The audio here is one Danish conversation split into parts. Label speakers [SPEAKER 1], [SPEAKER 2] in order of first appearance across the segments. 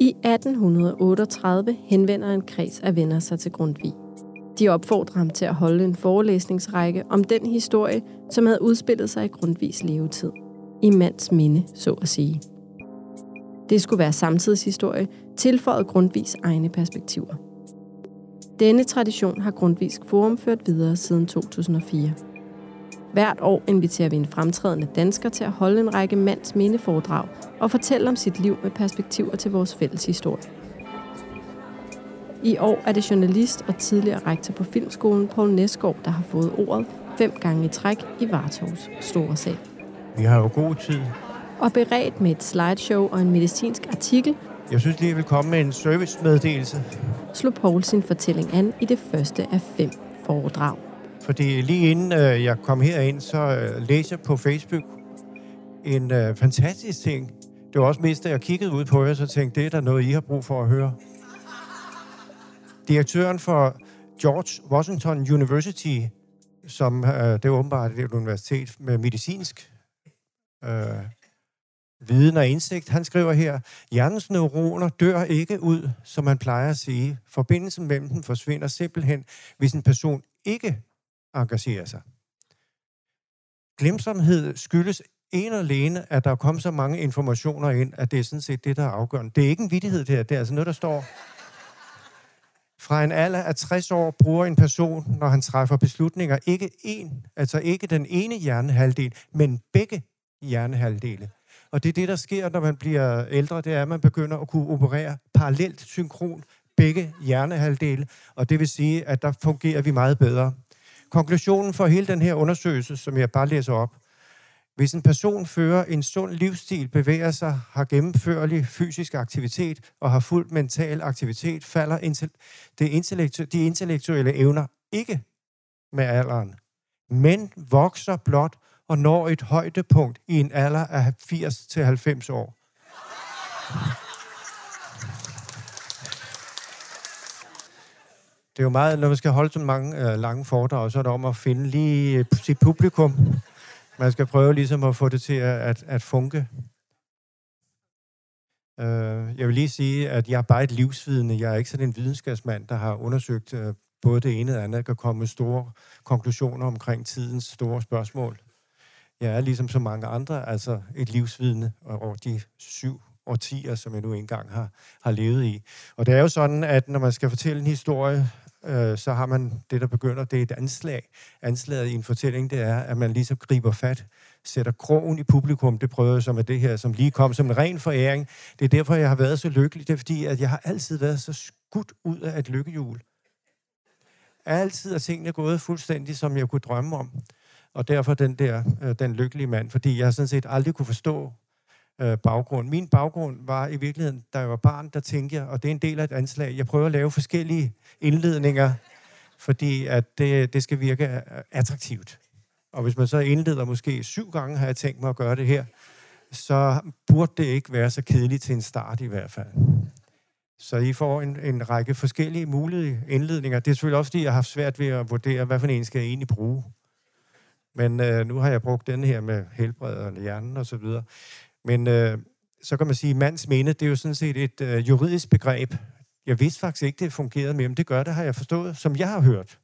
[SPEAKER 1] I 1838 henvender en kreds af venner sig til Grundtvig. De opfordrer ham til at holde en forelæsningsrække om den historie, som havde udspillet sig i Grundtvigs levetid. I mands minde, så at sige. Det skulle være samtidshistorie, tilføjet Grundtvigs egne perspektiver. Denne tradition har Grundtvigs Forum ført videre siden 2004. Hvert år inviterer vi en fremtrædende dansker til at holde en række mands mindeforedrag og fortælle om sit liv med perspektiver til vores fælles historie. I år er det journalist og tidligere rektor på Filmskolen, Poul Næsgaard, der har fået ordet fem gange i træk i Vartovs store sal.
[SPEAKER 2] Vi har jo god tid.
[SPEAKER 1] Og beredt med et slideshow og en medicinsk artikel,
[SPEAKER 2] Jeg synes lige, jeg vil komme med en servicemeddelelse.
[SPEAKER 1] slog Poul sin fortælling an i det første af fem foredrag.
[SPEAKER 2] Fordi lige inden øh, jeg kom herind, så øh, læste jeg på Facebook en øh, fantastisk ting. Det var også mest, da jeg kiggede ud på jer, så tænkte, det er der noget, I har brug for at høre. Direktøren for George Washington University, som øh, det er åbenbart et universitet med medicinsk øh, viden og indsigt, han skriver her, hjernens neuroner dør ikke ud, som man plejer at sige. Forbindelsen mellem dem forsvinder simpelthen, hvis en person ikke engagerer sig. Glemsomhed skyldes en og alene, at der er kommet så mange informationer ind, at det er sådan set det, der er afgørende. Det er ikke en vittighed, det her. Det er altså noget, der står... Fra en alder af 60 år bruger en person, når han træffer beslutninger, ikke en, altså ikke den ene hjernehalvdel, men begge hjernehalvdele. Og det er det, der sker, når man bliver ældre, det er, at man begynder at kunne operere parallelt synkron begge hjernehalvdele, og det vil sige, at der fungerer vi meget bedre. Konklusionen for hele den her undersøgelse, som jeg bare læser op, hvis en person fører en sund livsstil, bevæger sig, har gennemførlig fysisk aktivitet og har fuld mental aktivitet, falder det intellektu- de intellektuelle evner ikke med alderen, men vokser blot og når et højdepunkt i en alder af 80 til 90 år. Det er jo meget, når man skal holde så mange øh, lange foredrag, så er det om at finde lige øh, sit publikum. Man skal prøve ligesom at få det til at, at, at funke. Øh, jeg vil lige sige, at jeg er bare et livsvidende. Jeg er ikke sådan en videnskabsmand, der har undersøgt øh, både det ene og det andet, kan komme med store konklusioner omkring tidens store spørgsmål. Jeg er ligesom så mange andre, altså et livsvidende over de syv årtier, som jeg nu engang har, har levet i. Og det er jo sådan, at når man skal fortælle en historie, øh, så har man det, der begynder, det er et anslag. Anslaget i en fortælling, det er, at man ligesom griber fat, sætter krogen i publikum. Det prøver jeg så med det her, som lige kom som en ren foræring. Det er derfor, jeg har været så lykkelig. Det er fordi, at jeg har altid været så skudt ud af et lykkehjul. Altid er tingene gået fuldstændig, som jeg kunne drømme om. Og derfor den der, øh, den lykkelige mand, fordi jeg sådan set aldrig kunne forstå øh, baggrund. Min baggrund var i virkeligheden, da jeg var barn, der tænkte jeg, og det er en del af et anslag, jeg prøver at lave forskellige indledninger, fordi at det, det skal virke øh, attraktivt. Og hvis man så indleder måske syv gange, har jeg tænkt mig at gøre det her, så burde det ikke være så kedeligt til en start i hvert fald. Så I får en, en række forskellige mulige indledninger. Det er selvfølgelig også, fordi jeg har haft svært ved at vurdere, hvad for en skal jeg egentlig bruge. Men øh, nu har jeg brugt den her med helbred og hjernen og så videre. Men øh, så kan man sige, mands minde, det er jo sådan set et øh, juridisk begreb. Jeg vidste faktisk ikke, det fungerede mere, men det gør det, har jeg forstået, som jeg har hørt.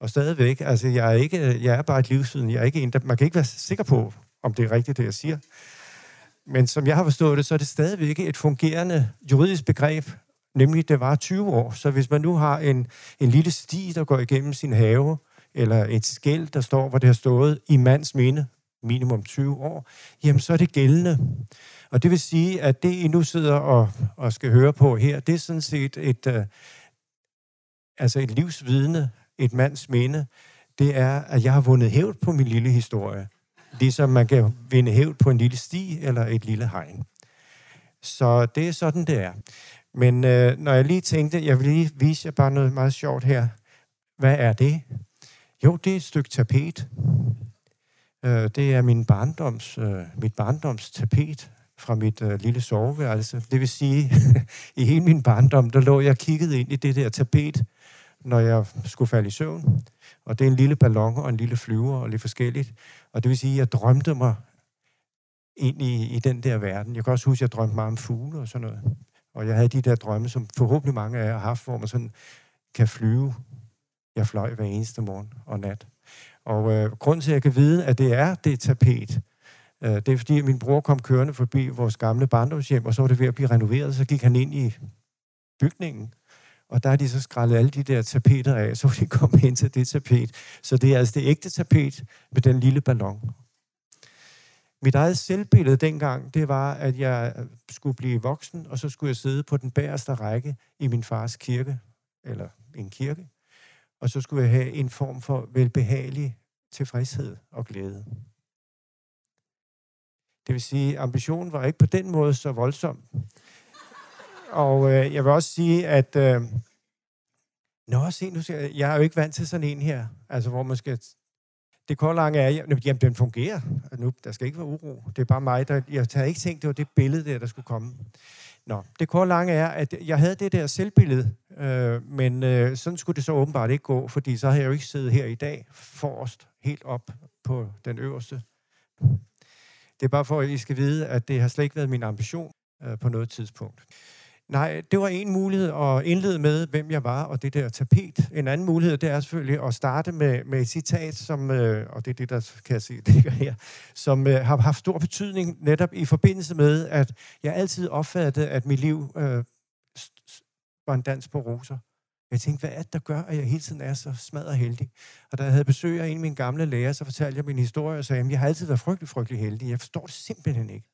[SPEAKER 2] Og stadigvæk, altså jeg er, ikke, øh, jeg er bare et livsviden, jeg er ikke en, der, man kan ikke være sikker på, om det er rigtigt, det jeg siger. Men som jeg har forstået det, så er det stadigvæk et fungerende juridisk begreb, nemlig det var 20 år. Så hvis man nu har en, en lille sti, der går igennem sin have, eller et skæld, der står, hvor det har stået i mands minde, minimum 20 år, jamen så er det gældende. Og det vil sige, at det, I nu sidder og, og skal høre på her, det er sådan set et, øh, altså et livsvidne, et mands minde. Det er, at jeg har vundet hævd på min lille historie. Ligesom man kan vinde hævd på en lille sti eller et lille hegn. Så det er sådan, det er. Men øh, når jeg lige tænkte, jeg vil lige vise jer bare noget meget sjovt her. Hvad er det? Jo, det er et stykke tapet. Øh, det er min barndoms, øh, mit barndoms tapet fra mit øh, lille soveværelse. Det vil sige, i hele min barndom, der lå jeg kigget kiggede ind i det der tapet, når jeg skulle falde i søvn. Og det er en lille ballon og en lille flyver og lidt forskelligt. Og det vil sige, at jeg drømte mig ind i, i den der verden. Jeg kan også huske, at jeg drømte meget om fugle og sådan noget. Og jeg havde de der drømme, som forhåbentlig mange af jer har haft, hvor man sådan kan flyve. Jeg fløj hver eneste morgen og nat. Og øh, grunden til, at jeg kan vide, at det er det tapet, øh, det er fordi, at min bror kom kørende forbi vores gamle barndomshjem, og så var det ved at blive renoveret, så gik han ind i bygningen. Og der har de så skrællet alle de der tapeter af, så de kom ind til det tapet. Så det er altså det ægte tapet med den lille ballon. Mit eget selvbillede dengang, det var, at jeg skulle blive voksen, og så skulle jeg sidde på den bagerste række i min fars kirke, eller en kirke, og så skulle jeg have en form for velbehagelig tilfredshed og glæde. Det vil sige, at ambitionen var ikke på den måde så voldsom. Og øh, jeg vil også sige, at... Øh, Nå, se, nu jeg, jeg er jo ikke vant til sådan en her, altså hvor man skal... Det korte lange er, jamen den fungerer. Nu, der skal ikke være uro. Det er bare mig, der... Jeg havde ikke tænkt, det var det billede der, der skulle komme. Nå, det korte lange er, at jeg havde det der selvbillede, øh, men øh, sådan skulle det så åbenbart ikke gå, fordi så havde jeg jo ikke siddet her i dag forrest, helt op på den øverste. Det er bare for, at I skal vide, at det har slet ikke været min ambition øh, på noget tidspunkt. Nej, det var en mulighed at indlede med, hvem jeg var, og det der tapet. En anden mulighed, det er selvfølgelig at starte med, med et citat, som, øh, og det er det, der kan jeg se, ligger her, som øh, har haft stor betydning netop i forbindelse med, at jeg altid opfattede, at mit liv øh, var en dans på roser. Jeg tænkte, hvad er det, der gør, at jeg hele tiden er så smadret heldig? Og da jeg havde besøg af en af mine gamle lærer, så fortalte jeg min historie og sagde, at jeg har altid været frygtelig, frygtelig heldig. Jeg forstår det simpelthen ikke.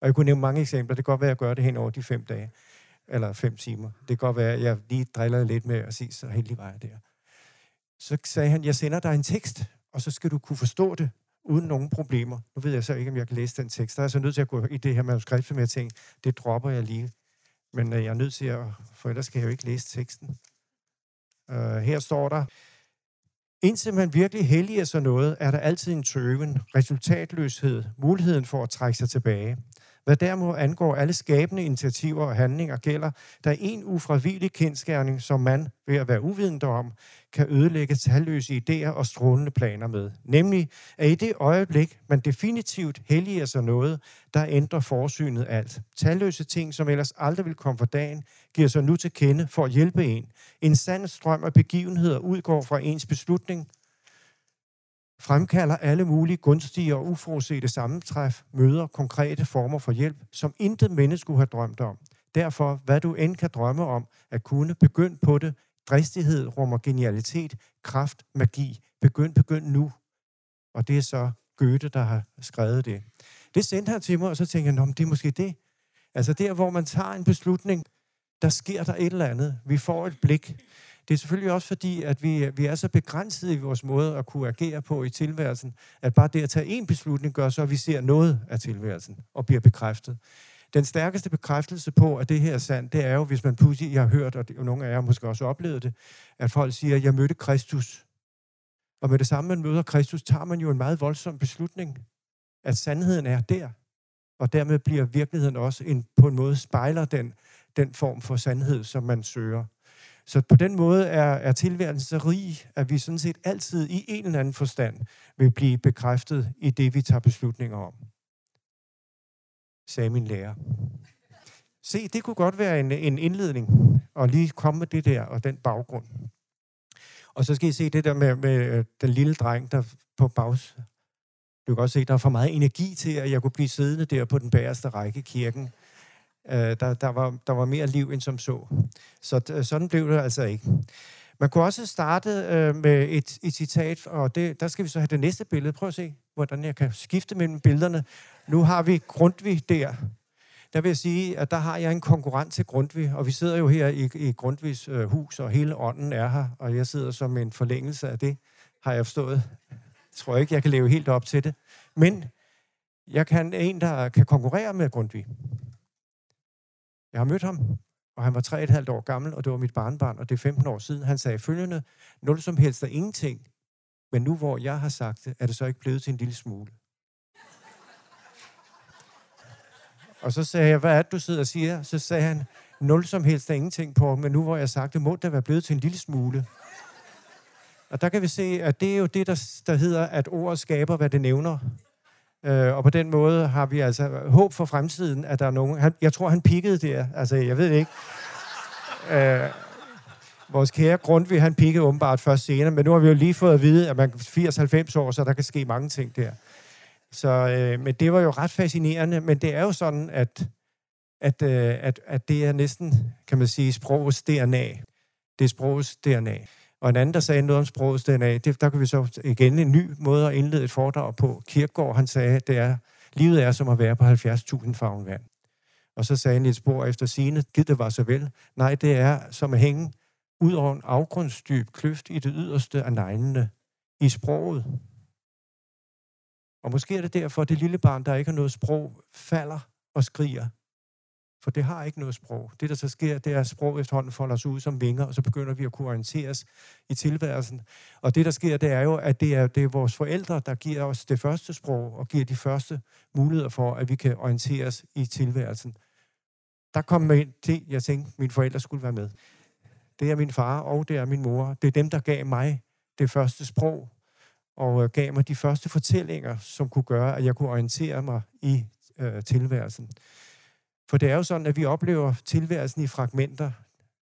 [SPEAKER 2] Og jeg kunne nævne mange eksempler. Det kan godt være, at jeg gør det hen over de fem dage eller fem timer. Det kan godt være, at jeg lige driller lidt med at sige, så heldig var jeg der. Så sagde han, jeg sender dig en tekst, og så skal du kunne forstå det uden nogen problemer. Nu ved jeg så ikke, om jeg kan læse den tekst. Der er jeg så nødt til at gå i det her manuskript, som jeg tænkte, det dropper jeg lige. Men øh, jeg er nødt til at, for ellers kan jeg jo ikke læse teksten. Uh, her står der, Indtil man virkelig helliger sig noget, er der altid en tøven, resultatløshed, muligheden for at trække sig tilbage. Hvad derimod angår alle skabende initiativer og handlinger, gælder der er en ufravillig kendskærning, som man, ved at være uvidende om, kan ødelægge talløse idéer og strålende planer med. Nemlig, at i det øjeblik, man definitivt helliger sig noget, der ændrer forsynet alt. Talløse ting, som ellers aldrig vil komme for dagen, giver sig nu til kende for at hjælpe en. En sand strøm af begivenheder udgår fra ens beslutning fremkalder alle mulige gunstige og uforudsete sammentræf, møder konkrete former for hjælp, som intet menneske skulle have drømt om. Derfor, hvad du end kan drømme om at kunne, begynd på det. Dristighed rummer genialitet, kraft, magi. Begynd, begynd nu. Og det er så Goethe, der har skrevet det. Det sendte han til mig, og så tænkte jeg, det er måske det. Altså der, hvor man tager en beslutning, der sker der et eller andet. Vi får et blik. Det er selvfølgelig også fordi, at vi, vi er så begrænsede i vores måde at kunne agere på i tilværelsen, at bare det at tage en beslutning gør så, at vi ser noget af tilværelsen og bliver bekræftet. Den stærkeste bekræftelse på, at det her er sandt, det er jo, hvis man pludselig, jeg har hørt, og, det, og nogle af jer måske også oplevet det, at folk siger, jeg mødte Kristus. Og med det samme, man møder Kristus, tager man jo en meget voldsom beslutning, at sandheden er der. Og dermed bliver virkeligheden også en, på en måde spejler den, den form for sandhed, som man søger. Så på den måde er, er tilværelsen så rig, at vi sådan set altid i en eller anden forstand vil blive bekræftet i det, vi tager beslutninger om. Sagde min lærer. Se, det kunne godt være en, en indledning, og lige komme med det der og den baggrund. Og så skal I se det der med, med øh, den lille dreng, der på bags. Du kan også se, der er for meget energi til, at jeg kunne blive siddende der på den bagerste række i kirken Øh, der, der, var, der var mere liv end som så. Så øh, sådan blev det altså ikke. Man kunne også starte øh, med et, et citat, og det, der skal vi så have det næste billede. Prøv at se, hvordan jeg kan skifte mellem billederne. Nu har vi Grundtvig der. Der vil jeg sige, at der har jeg en konkurrent til Grundtvig, og vi sidder jo her i, i Grundtvigs øh, hus, og hele ånden er her, og jeg sidder som en forlængelse af det, har jeg forstået. Jeg tror ikke, jeg kan leve helt op til det. Men jeg kan en, der kan konkurrere med Grundtvig. Jeg har mødt ham, og han var 3,5 år gammel, og det var mit barnbarn, og det er 15 år siden. Han sagde følgende, nul som helst er ingenting, men nu hvor jeg har sagt det, er det så ikke blevet til en lille smule. Og så sagde jeg, hvad er det, du sidder og siger? Så sagde han, nul som helst er ingenting på, men nu hvor jeg har sagt det, må det være blevet til en lille smule. Og der kan vi se, at det er jo det, der, der hedder, at ordet skaber, hvad det nævner. Øh, og på den måde har vi altså øh, håb for fremtiden, at der er nogen... Han, jeg tror, han pikkede der. Altså, jeg ved det ikke. øh, vores kære Grundtvig, han pikkede åbenbart først senere, men nu har vi jo lige fået at vide, at man 80-90 år, så der kan ske mange ting der. Så, øh, men det var jo ret fascinerende, men det er jo sådan, at, at, øh, at, at det er næsten, kan man sige, sprogets DNA. Det er sprogets DNA. Og en anden, der sagde noget om sprogets DNA, det, der kan vi så igen en ny måde at indlede et foredrag på. Kirkegaard, han sagde, det er, livet er som at være på 70.000 farven vand. Og så sagde han et spor efter sine, giv det var så vel. Nej, det er som at hænge ud over en afgrundsdyb kløft i det yderste af neglene, i sproget. Og måske er det derfor, at det lille barn, der ikke har noget sprog, falder og skriger. For det har ikke noget sprog. Det, der så sker, det er, at sprog efterhånden folder sig ud som vinger, og så begynder vi at kunne orienteres i tilværelsen. Og det, der sker, det er jo, at det er, det er vores forældre, der giver os det første sprog, og giver de første muligheder for, at vi kan orienteres i tilværelsen. Der kom man ind til, jeg tænkte, at mine forældre skulle være med. Det er min far, og det er min mor. Det er dem, der gav mig det første sprog, og øh, gav mig de første fortællinger, som kunne gøre, at jeg kunne orientere mig i øh, tilværelsen. For det er jo sådan, at vi oplever tilværelsen i fragmenter.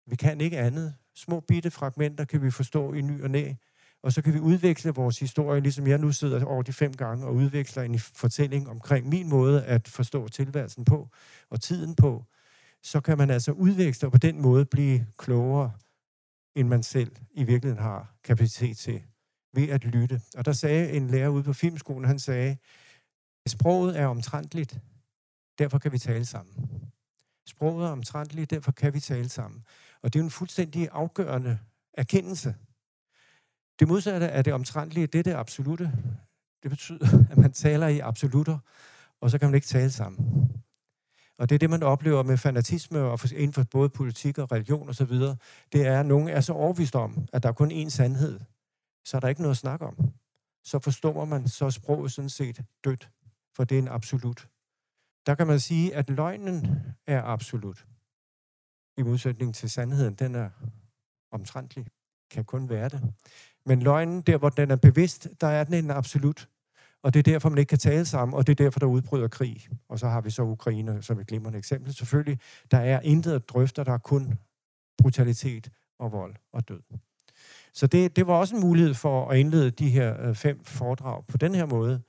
[SPEAKER 2] Vi kan ikke andet. Små bitte fragmenter kan vi forstå i ny og næ, og så kan vi udveksle vores historie, ligesom jeg nu sidder over de fem gange og udveksler en fortælling omkring min måde at forstå tilværelsen på og tiden på. Så kan man altså udveksle og på den måde blive klogere, end man selv i virkeligheden har kapacitet til ved at lytte. Og der sagde en lærer ude på filmskolen, han sagde, sproget er omtrentligt, derfor kan vi tale sammen. Sproget er omtrentligt, derfor kan vi tale sammen. Og det er en fuldstændig afgørende erkendelse. Det modsatte af det omtrentlige, det er det absolute. Det betyder, at man taler i absolutter, og så kan man ikke tale sammen. Og det er det, man oplever med fanatisme og inden for både politik og religion osv. Det er, at nogen er så overvist om, at der er kun én sandhed. Så er der ikke noget at snakke om. Så forstår man, så er sproget sådan set dødt, for det er en absolut. Der kan man sige, at løgnen er absolut. I modsætning til sandheden, den er omtrentlig, kan kun være det. Men løgnen, der hvor den er bevidst, der er den en absolut. Og det er derfor, man ikke kan tale sammen, og det er derfor, der udbryder krig. Og så har vi så Ukraine som et glimrende eksempel. Selvfølgelig, der er intet at drøfte, der er kun brutalitet og vold og død. Så det, det var også en mulighed for at indlede de her øh, fem foredrag på den her måde,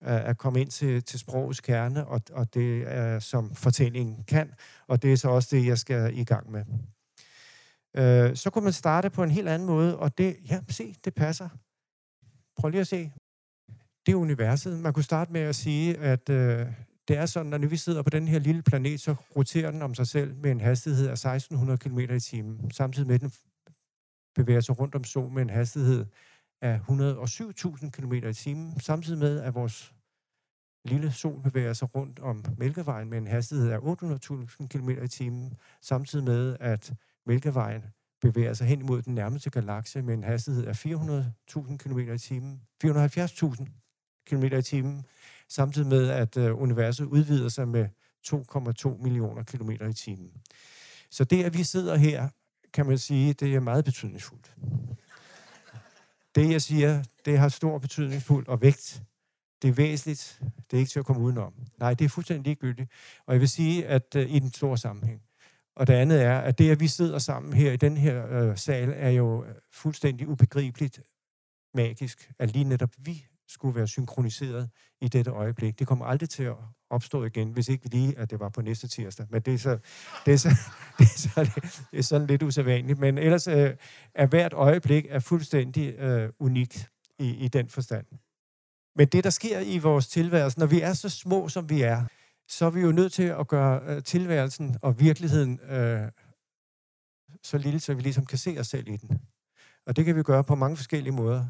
[SPEAKER 2] at komme ind til, til sprogets kerne, og, og det er som fortællingen kan, og det er så også det, jeg skal i gang med. Øh, så kunne man starte på en helt anden måde, og det, ja, se, det passer. Prøv lige at se. Det er universet. Man kunne starte med at sige, at øh, det er sådan, at når vi sidder på den her lille planet, så roterer den om sig selv med en hastighed af 1600 km i timen, samtidig med, at den bevæger sig rundt om solen med en hastighed af 107.000 km i timen, samtidig med, at vores lille sol bevæger sig rundt om Mælkevejen med en hastighed af 800.000 km i timen, samtidig med, at Mælkevejen bevæger sig hen imod den nærmeste galakse med en hastighed af 400.000 km i timen, 470.000 km i timen, samtidig med, at øh, universet udvider sig med 2,2 millioner km i timen. Så det, at vi sidder her, kan man sige, det er meget betydningsfuldt. Det, jeg siger, det har stor betydningsfuld og vægt. Det er væsentligt. Det er ikke til at komme udenom. Nej, det er fuldstændig ligegyldigt. Og jeg vil sige, at uh, i den store sammenhæng. Og det andet er, at det, at vi sidder sammen her i den her uh, sal, er jo øh, fuldstændig ubegribeligt magisk, at lige netop vi skulle være synkroniseret i dette øjeblik. Det kommer aldrig til at opstå igen, hvis ikke lige, at det var på næste tirsdag. Men det er så, det er så, det er så, det er sådan lidt usædvanligt. Men ellers øh, er hvert øjeblik er fuldstændig øh, unikt i, i den forstand. Men det, der sker i vores tilværelse, når vi er så små, som vi er, så er vi jo nødt til at gøre øh, tilværelsen og virkeligheden øh, så lille, så vi ligesom kan se os selv i den. Og det kan vi gøre på mange forskellige måder.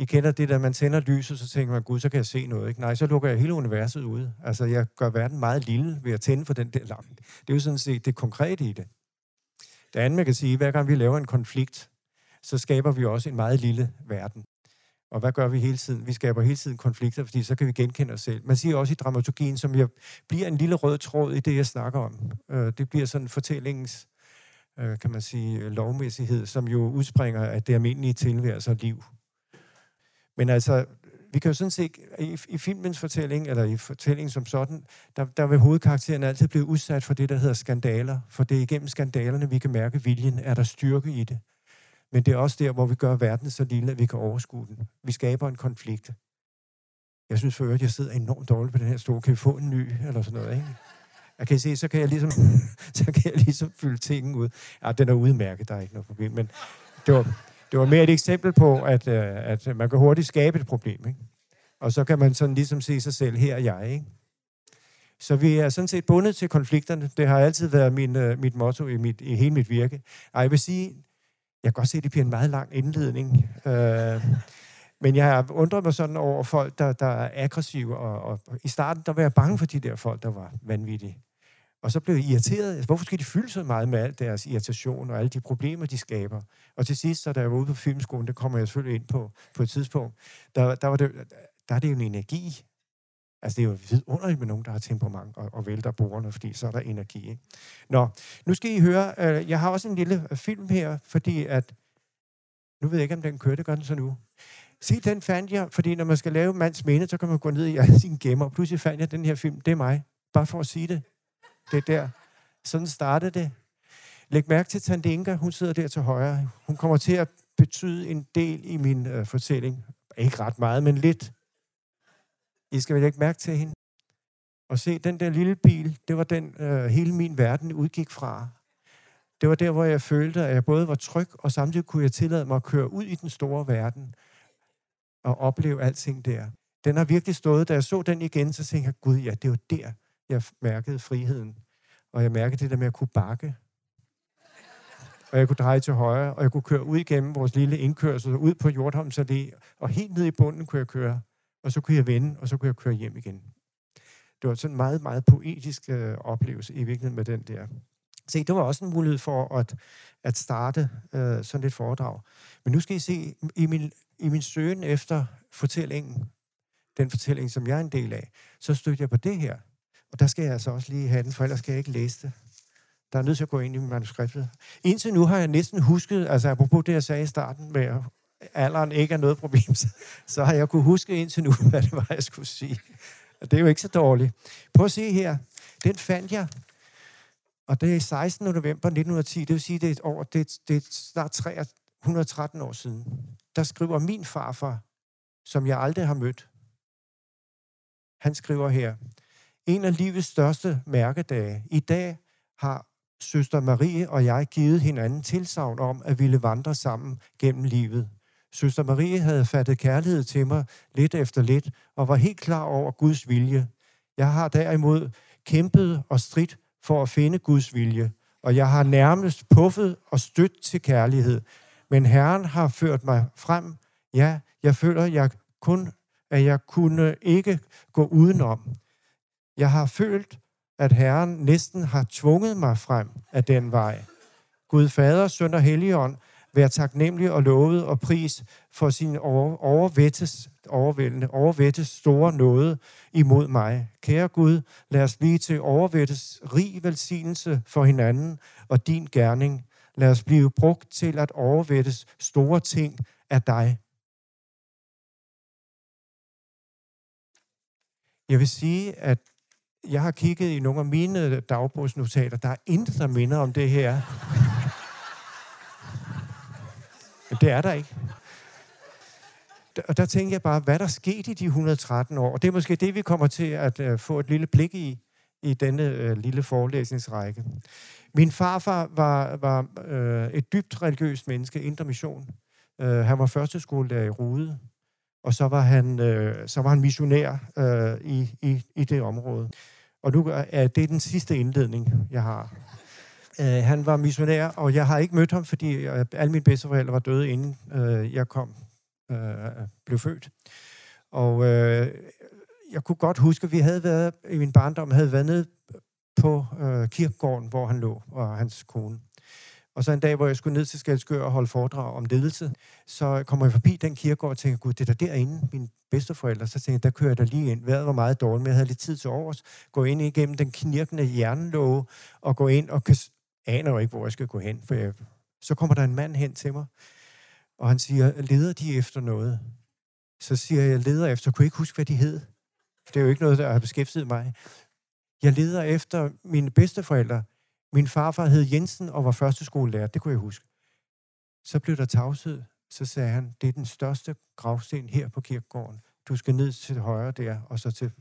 [SPEAKER 2] I kender det, der man tænder lyset, så tænker man, gud, så kan jeg se noget. Ikke? Nej, så lukker jeg hele universet ude. Altså, jeg gør verden meget lille ved at tænde for den der lampe. Det er jo sådan set det konkrete i det. Det andet, man kan sige, hver gang vi laver en konflikt, så skaber vi også en meget lille verden. Og hvad gør vi hele tiden? Vi skaber hele tiden konflikter, fordi så kan vi genkende os selv. Man siger også i dramaturgien, som jeg bliver en lille rød tråd i det, jeg snakker om. Øh, det bliver sådan fortællingens, øh, kan man sige, lovmæssighed, som jo udspringer af det almindelige tilværelse og liv. Men altså, vi kan jo sådan set, i, i filmens fortælling, eller i fortællingen som sådan, der, der vil hovedkarakteren altid blive udsat for det, der hedder skandaler. For det er igennem skandalerne, vi kan mærke viljen. Er der styrke i det? Men det er også der, hvor vi gør verden så lille, at vi kan overskue den. Vi skaber en konflikt. Jeg synes for øvrigt, jeg sidder enormt dårligt på den her stol. Kan vi få en ny, eller sådan noget, ikke? Jeg kan se, så kan jeg ligesom, så kan jeg ligesom fylde tingene ud. Ja, den er udmærket, der er ikke noget problem. Men det var, det var mere et eksempel på, at, øh, at man kan hurtigt skabe et problem. Ikke? Og så kan man sådan ligesom se sig selv, her er jeg. Ikke? Så vi er sådan set bundet til konflikterne. Det har altid været min, øh, mit motto i, mit, i hele mit virke. Og jeg vil sige, jeg kan godt se, at det bliver en meget lang indledning. Øh, men jeg har undret mig sådan over folk, der, der er aggressive. Og, og, og i starten, der var jeg bange for de der folk, der var vanvittige. Og så blev jeg irriteret. Altså, hvorfor skal de fylde så meget med al deres irritation og alle de problemer, de skaber? Og til sidst, så da jeg var ude på filmskolen, det kommer jeg selvfølgelig ind på på et tidspunkt, der, der, var det, der er det jo en energi. Altså, det er jo vidunderligt med nogen, der har temperament og, og vælter bordene, fordi så er der energi. Ikke? Nå, nu skal I høre, øh, jeg har også en lille film her, fordi at, nu ved jeg ikke, om den kører, det gør den så nu. Se, den fandt jeg, fordi når man skal lave mands minde, så kan man gå ned i alle sine gemmer, og pludselig fandt jeg den her film, det er mig. Bare for at sige det. Det er der. Sådan startede det. Læg mærke til Tante Inga, hun sidder der til højre. Hun kommer til at betyde en del i min øh, fortælling. Ikke ret meget, men lidt. I skal vel lægge mærke til hende. Og se, den der lille bil, det var den, øh, hele min verden udgik fra. Det var der, hvor jeg følte, at jeg både var tryg, og samtidig kunne jeg tillade mig at køre ud i den store verden og opleve alting der. Den har virkelig stået, da jeg så den igen, så tænkte jeg, gud ja, det var der, jeg mærkede friheden. Og jeg mærkede det der med at kunne bakke. Og jeg kunne dreje til højre, og jeg kunne køre ud igennem vores lille indkørsel, ud på Hjortholms Allé, og helt ned i bunden kunne jeg køre. Og så kunne jeg vende, og så kunne jeg køre hjem igen. Det var sådan en meget, meget poetisk øh, oplevelse i virkeligheden med den der. Se, det var også en mulighed for at, at starte øh, sådan et foredrag. Men nu skal I se, i min, i min søgen efter fortællingen, den fortælling, som jeg er en del af, så stødte jeg på det her. Og der skal jeg altså også lige have den, for ellers skal jeg ikke læse det. Der er nødt til at gå ind i manuskriptet. Indtil nu har jeg næsten husket, altså apropos det, jeg sagde i starten med, at alderen ikke er noget problem, så, så har jeg kunne huske indtil nu, hvad det var, jeg skulle sige. Og det er jo ikke så dårligt. Prøv at se her. Den fandt jeg. Og det er 16. november 1910. Det vil sige, det er et år, det er, det er snart 113 år siden. Der skriver min farfar, som jeg aldrig har mødt. Han skriver her en af livets største mærkedage. I dag har søster Marie og jeg givet hinanden tilsavn om at ville vandre sammen gennem livet. Søster Marie havde fattet kærlighed til mig lidt efter lidt og var helt klar over Guds vilje. Jeg har derimod kæmpet og stridt for at finde Guds vilje, og jeg har nærmest puffet og stødt til kærlighed. Men Herren har ført mig frem. Ja, jeg føler, jeg kun, at jeg kunne ikke gå udenom. Jeg har følt, at Herren næsten har tvunget mig frem af den vej. Gud Fader, Søn og Helligånd, vær taknemmelig og lovet og pris for sin over, overvættes, overvældende, overvættes store nåde imod mig. Kære Gud, lad os blive til overvættes rig velsignelse for hinanden og din gerning. Lad os blive brugt til at overvættes store ting af dig. Jeg vil sige, at jeg har kigget i nogle af mine dagbogsnotater. Der er intet, der minder om det her. Men det er der ikke. Og der tænker jeg bare, hvad der skete i de 113 år. Og det er måske det, vi kommer til at uh, få et lille blik i, i denne uh, lille forelæsningsrække. Min farfar var, var uh, et dybt religiøst menneske, indre mission. Uh, han var første skolelærer i Rude, og så var han, øh, så var han missionær øh, i, i, i det område. Og nu er det den sidste indledning, jeg har. Øh, han var missionær, og jeg har ikke mødt ham, fordi øh, alle mine bedsteforældre var døde, inden øh, jeg kom, øh, blev født. Og øh, jeg kunne godt huske, at vi havde været, i min barndom, havde været nede på øh, kirkegården, hvor han lå, og hans kone. Og så en dag, hvor jeg skulle ned til Skalskør og holde foredrag om ledelse, så kommer jeg forbi den kirkegård og tænker, gud, det er der derinde, mine bedsteforældre. Så tænkte jeg, der kører jeg der lige ind. Vejret var meget dårligt, men jeg havde lidt tid til overs. Gå ind igennem den knirkende jernlåge og gå ind og kan, aner jo ikke, hvor jeg skal gå hen. For jeg, så kommer der en mand hen til mig, og han siger, leder de efter noget? Så siger jeg, jeg leder efter, kunne ikke huske, hvad de hed? Det er jo ikke noget, der har beskæftiget mig. Jeg leder efter mine bedsteforældre. Min farfar hed Jensen og var første skolelærer, det kunne jeg huske. Så blev der tavshed. Så sagde han, det er den største gravsten her på kirkegården. Du skal ned til højre der, og så til,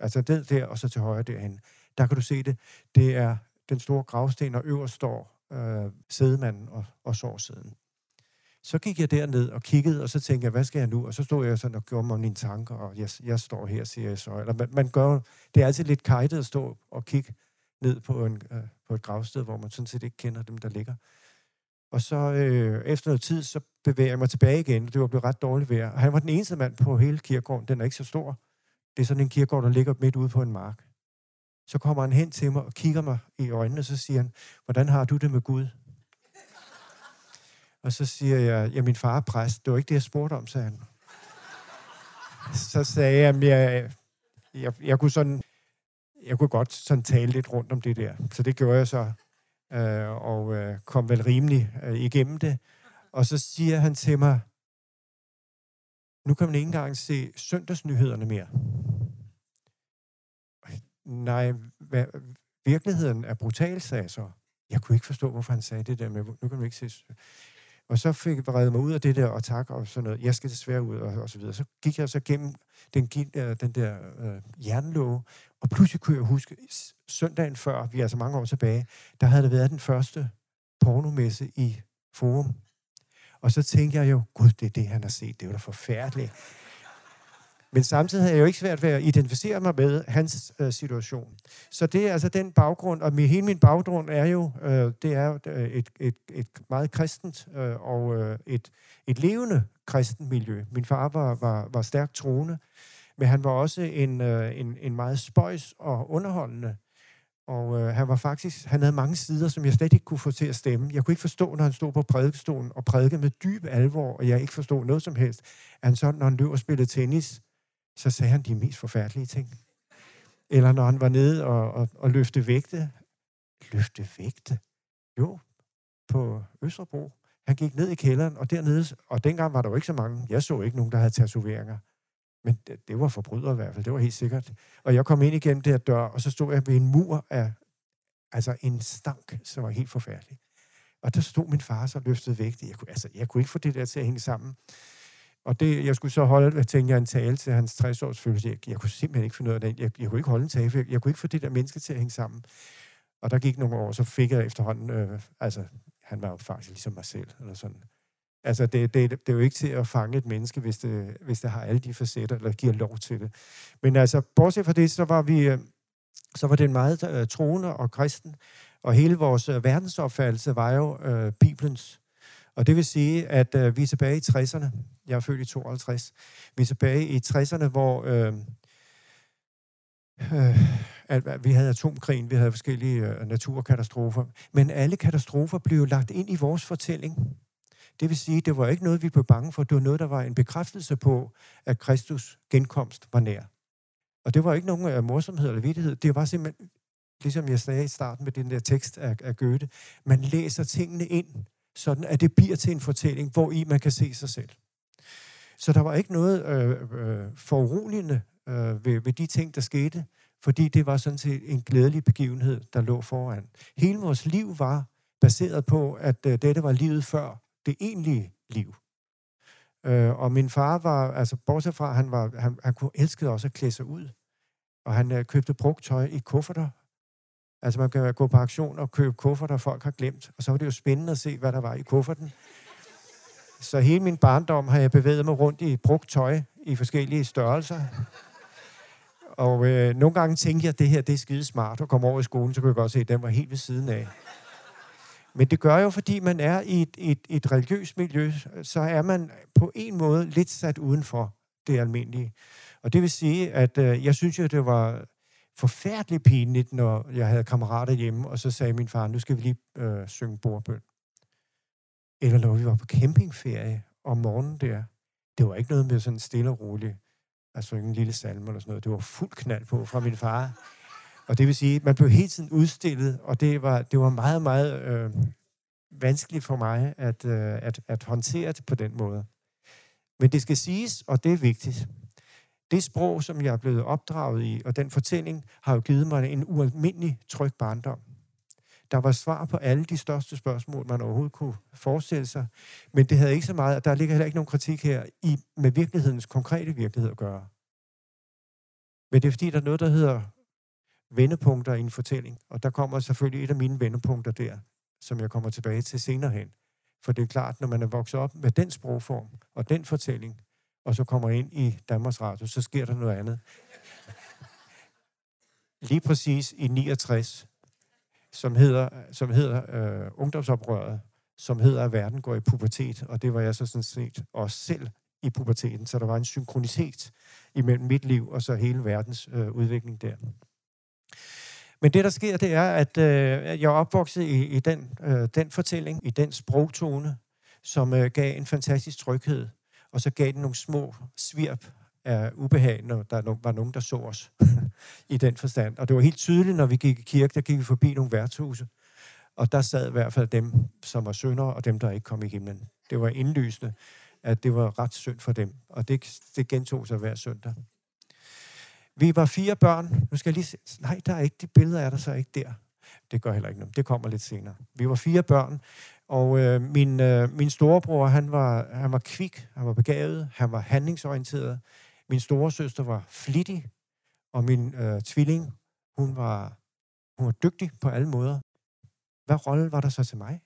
[SPEAKER 2] altså ned der, og så til højre derhen. Der kan du se det. Det er den store gravsten, og øverst står øh, sædemanden og, og sårsiden. Så gik jeg derned og kiggede, og så tænkte jeg, hvad skal jeg nu? Og så stod jeg sådan og gjorde mig mine tanker, og jeg, jeg står her, siger jeg så. Eller man, man gør, det er altid lidt kajtet at stå og kigge ned på, en, øh, på et gravsted, hvor man sådan set ikke kender dem, der ligger. Og så øh, efter noget tid, så bevæger jeg mig tilbage igen. Det var blevet ret dårligt vejr. Og han var den eneste mand på hele kirkegården. Den er ikke så stor. Det er sådan en kirkegård, der ligger midt ude på en mark. Så kommer han hen til mig og kigger mig i øjnene, og så siger han, hvordan har du det med Gud? Og så siger jeg, ja, min far er præst. Det var ikke det, jeg spurgte om, sagde han. Så sagde jeg, jeg, jeg, jeg kunne sådan, jeg kunne godt sådan tale lidt rundt om det der. Så det gjorde jeg så, øh, og øh, kom vel rimelig øh, igennem det. Og så siger han til mig, nu kan man ikke engang se søndagsnyhederne mere. Nej, hvad, virkeligheden er brutal, sagde jeg så. Jeg kunne ikke forstå, hvorfor han sagde det der med, nu kan man ikke se... Og så fik jeg reddet mig ud af det der, og tak, og sådan noget. Jeg skal desværre ud, og, og så videre. Så gik jeg så gennem den, øh, den der øh, jernlåge, og pludselig kunne jeg huske, søndagen før, vi er så mange år tilbage, der havde det været den første pornomesse i Forum. Og så tænkte jeg jo, gud, det er det, han har set. Det var da forfærdeligt. Men samtidig havde jeg jo ikke svært ved at identificere mig med hans øh, situation. Så det er altså den baggrund, og min, hele min baggrund er jo, øh, det er øh, et, et, et meget kristent øh, og øh, et, et levende kristent miljø. Min far var, var, var stærkt troende, men han var også en, øh, en, en meget spøjs og underholdende og øh, han var faktisk, han havde mange sider, som jeg slet ikke kunne få til at stemme. Jeg kunne ikke forstå, når han stod på prædikestolen og prædikede med dyb alvor, og jeg ikke forstod noget som helst. Han sådan, når han løb og spillede tennis, så sagde han de mest forfærdelige ting. Eller når han var nede og, og, og løfte vægte. Løfte vægte? Jo, på Østerbro. Han gik ned i kælderen, og dernede, og dengang var der jo ikke så mange. Jeg så ikke nogen, der havde tatoveringer. Men det, det var forbrydere i hvert fald, det var helt sikkert. Og jeg kom ind igennem det her dør, og så stod jeg ved en mur af altså en stank, som var helt forfærdelig. Og der stod min far så løftet vægte. Jeg kunne, altså, jeg kunne ikke få det der til at hænge sammen. Og det, jeg skulle så holde, jeg tænkte jeg, en tale til hans 60-års fødselsdag. Jeg, jeg kunne simpelthen ikke finde ud af det. Jeg, jeg kunne ikke holde en tale, for jeg, jeg kunne ikke få det der menneske til at hænge sammen. Og der gik nogle år, så fik jeg efterhånden, øh, altså, han var jo faktisk ligesom mig selv, eller sådan. Altså, det, det, det er jo ikke til at fange et menneske, hvis det, hvis det har alle de facetter, eller giver lov til det. Men altså, bortset fra det, så var vi, øh, så var det en meget øh, troende og kristen, og hele vores øh, verdensopfattelse var jo øh, Bibelens. Og det vil sige, at øh, vi er tilbage i 60'erne. Jeg er født i 52. Vi er tilbage i 60'erne, hvor øh, øh, at vi havde atomkrigen, vi havde forskellige øh, naturkatastrofer. Men alle katastrofer blev lagt ind i vores fortælling. Det vil sige, det var ikke noget, vi blev bange for. Det var noget, der var en bekræftelse på, at Kristus genkomst var nær. Og det var ikke nogen uh, morsomhed eller vidtighed. Det var simpelthen, ligesom jeg sagde i starten med den der tekst af, af Goethe, man læser tingene ind, sådan at det bliver til en fortælling, hvor i man kan se sig selv. Så der var ikke noget øh, øh, foruroligende øh, ved, ved de ting, der skete, fordi det var sådan set en glædelig begivenhed, der lå foran. Hele vores liv var baseret på, at øh, dette var livet før det egentlige liv. Øh, og min far var, altså bortset fra, han, var, han, han kunne elskede også at klæde sig ud. Og han øh, købte brugt tøj i kufferter. Altså man kan gå på aktion og købe kufferter, folk har glemt. Og så var det jo spændende at se, hvad der var i kufferten. Så hele min barndom har jeg bevæget mig rundt i brugt tøj i forskellige størrelser. Og øh, nogle gange tænkte jeg, at det her det er skide smart at komme over i skolen, så kunne jeg godt se, at den var helt ved siden af. Men det gør jo, fordi man er i et, et, et religiøst miljø, så er man på en måde lidt sat uden for det almindelige. Og det vil sige, at øh, jeg synes jo, det var forfærdeligt pinligt, når jeg havde kammerater hjemme, og så sagde min far, nu skal vi lige øh, synge bordbøn. Eller når vi var på campingferie om morgenen der. Det var ikke noget med sådan stille og roligt at synge en lille salme eller sådan noget. Det var fuld knald på fra min far. Og det vil sige, at man blev hele tiden udstillet, og det var, det var meget, meget øh, vanskeligt for mig at, øh, at, at håndtere det på den måde. Men det skal siges, og det er vigtigt. Det sprog, som jeg er blevet opdraget i, og den fortælling, har jo givet mig en ualmindelig tryg barndom. Der var svar på alle de største spørgsmål, man overhovedet kunne forestille sig. Men det havde ikke så meget, og der ligger heller ikke nogen kritik her, i, med virkelighedens konkrete virkelighed at gøre. Men det er fordi, der er noget, der hedder vendepunkter i en fortælling. Og der kommer selvfølgelig et af mine vendepunkter der, som jeg kommer tilbage til senere hen. For det er klart, når man er vokset op med den sprogform og den fortælling, og så kommer ind i Danmarks Radio, så sker der noget andet. Lige præcis i 69, som hedder, som hedder øh, Ungdomsoprøret, som hedder, at verden går i pubertet, og det var jeg så sådan set også selv i puberteten, så der var en synkronitet imellem mit liv og så hele verdens øh, udvikling der. Men det, der sker, det er, at øh, jeg er opvokset i, i den, øh, den fortælling, i den sprogtone, som øh, gav en fantastisk tryghed, og så gav den nogle små svirp af ubehag, når der var nogen, der så os i den forstand. Og det var helt tydeligt, når vi gik i kirke, der gik vi forbi nogle værtshuse, og der sad i hvert fald dem, som var syndere, og dem, der ikke kom i himlen. Det var indlysende, at det var ret synd for dem, og det, det gentog sig hver søndag. Vi var fire børn. Nu skal jeg lige se. Nej, der er ikke de billeder, er der så ikke der. Det gør heller ikke noget. Det kommer lidt senere. Vi var fire børn, og øh, min, øh, min storebror, han var, han var kvik, han var begavet, han var handlingsorienteret. Min storesøster var flittig, og min øh, tvilling, hun var, hun var dygtig på alle måder. Hvad rolle var der så til mig?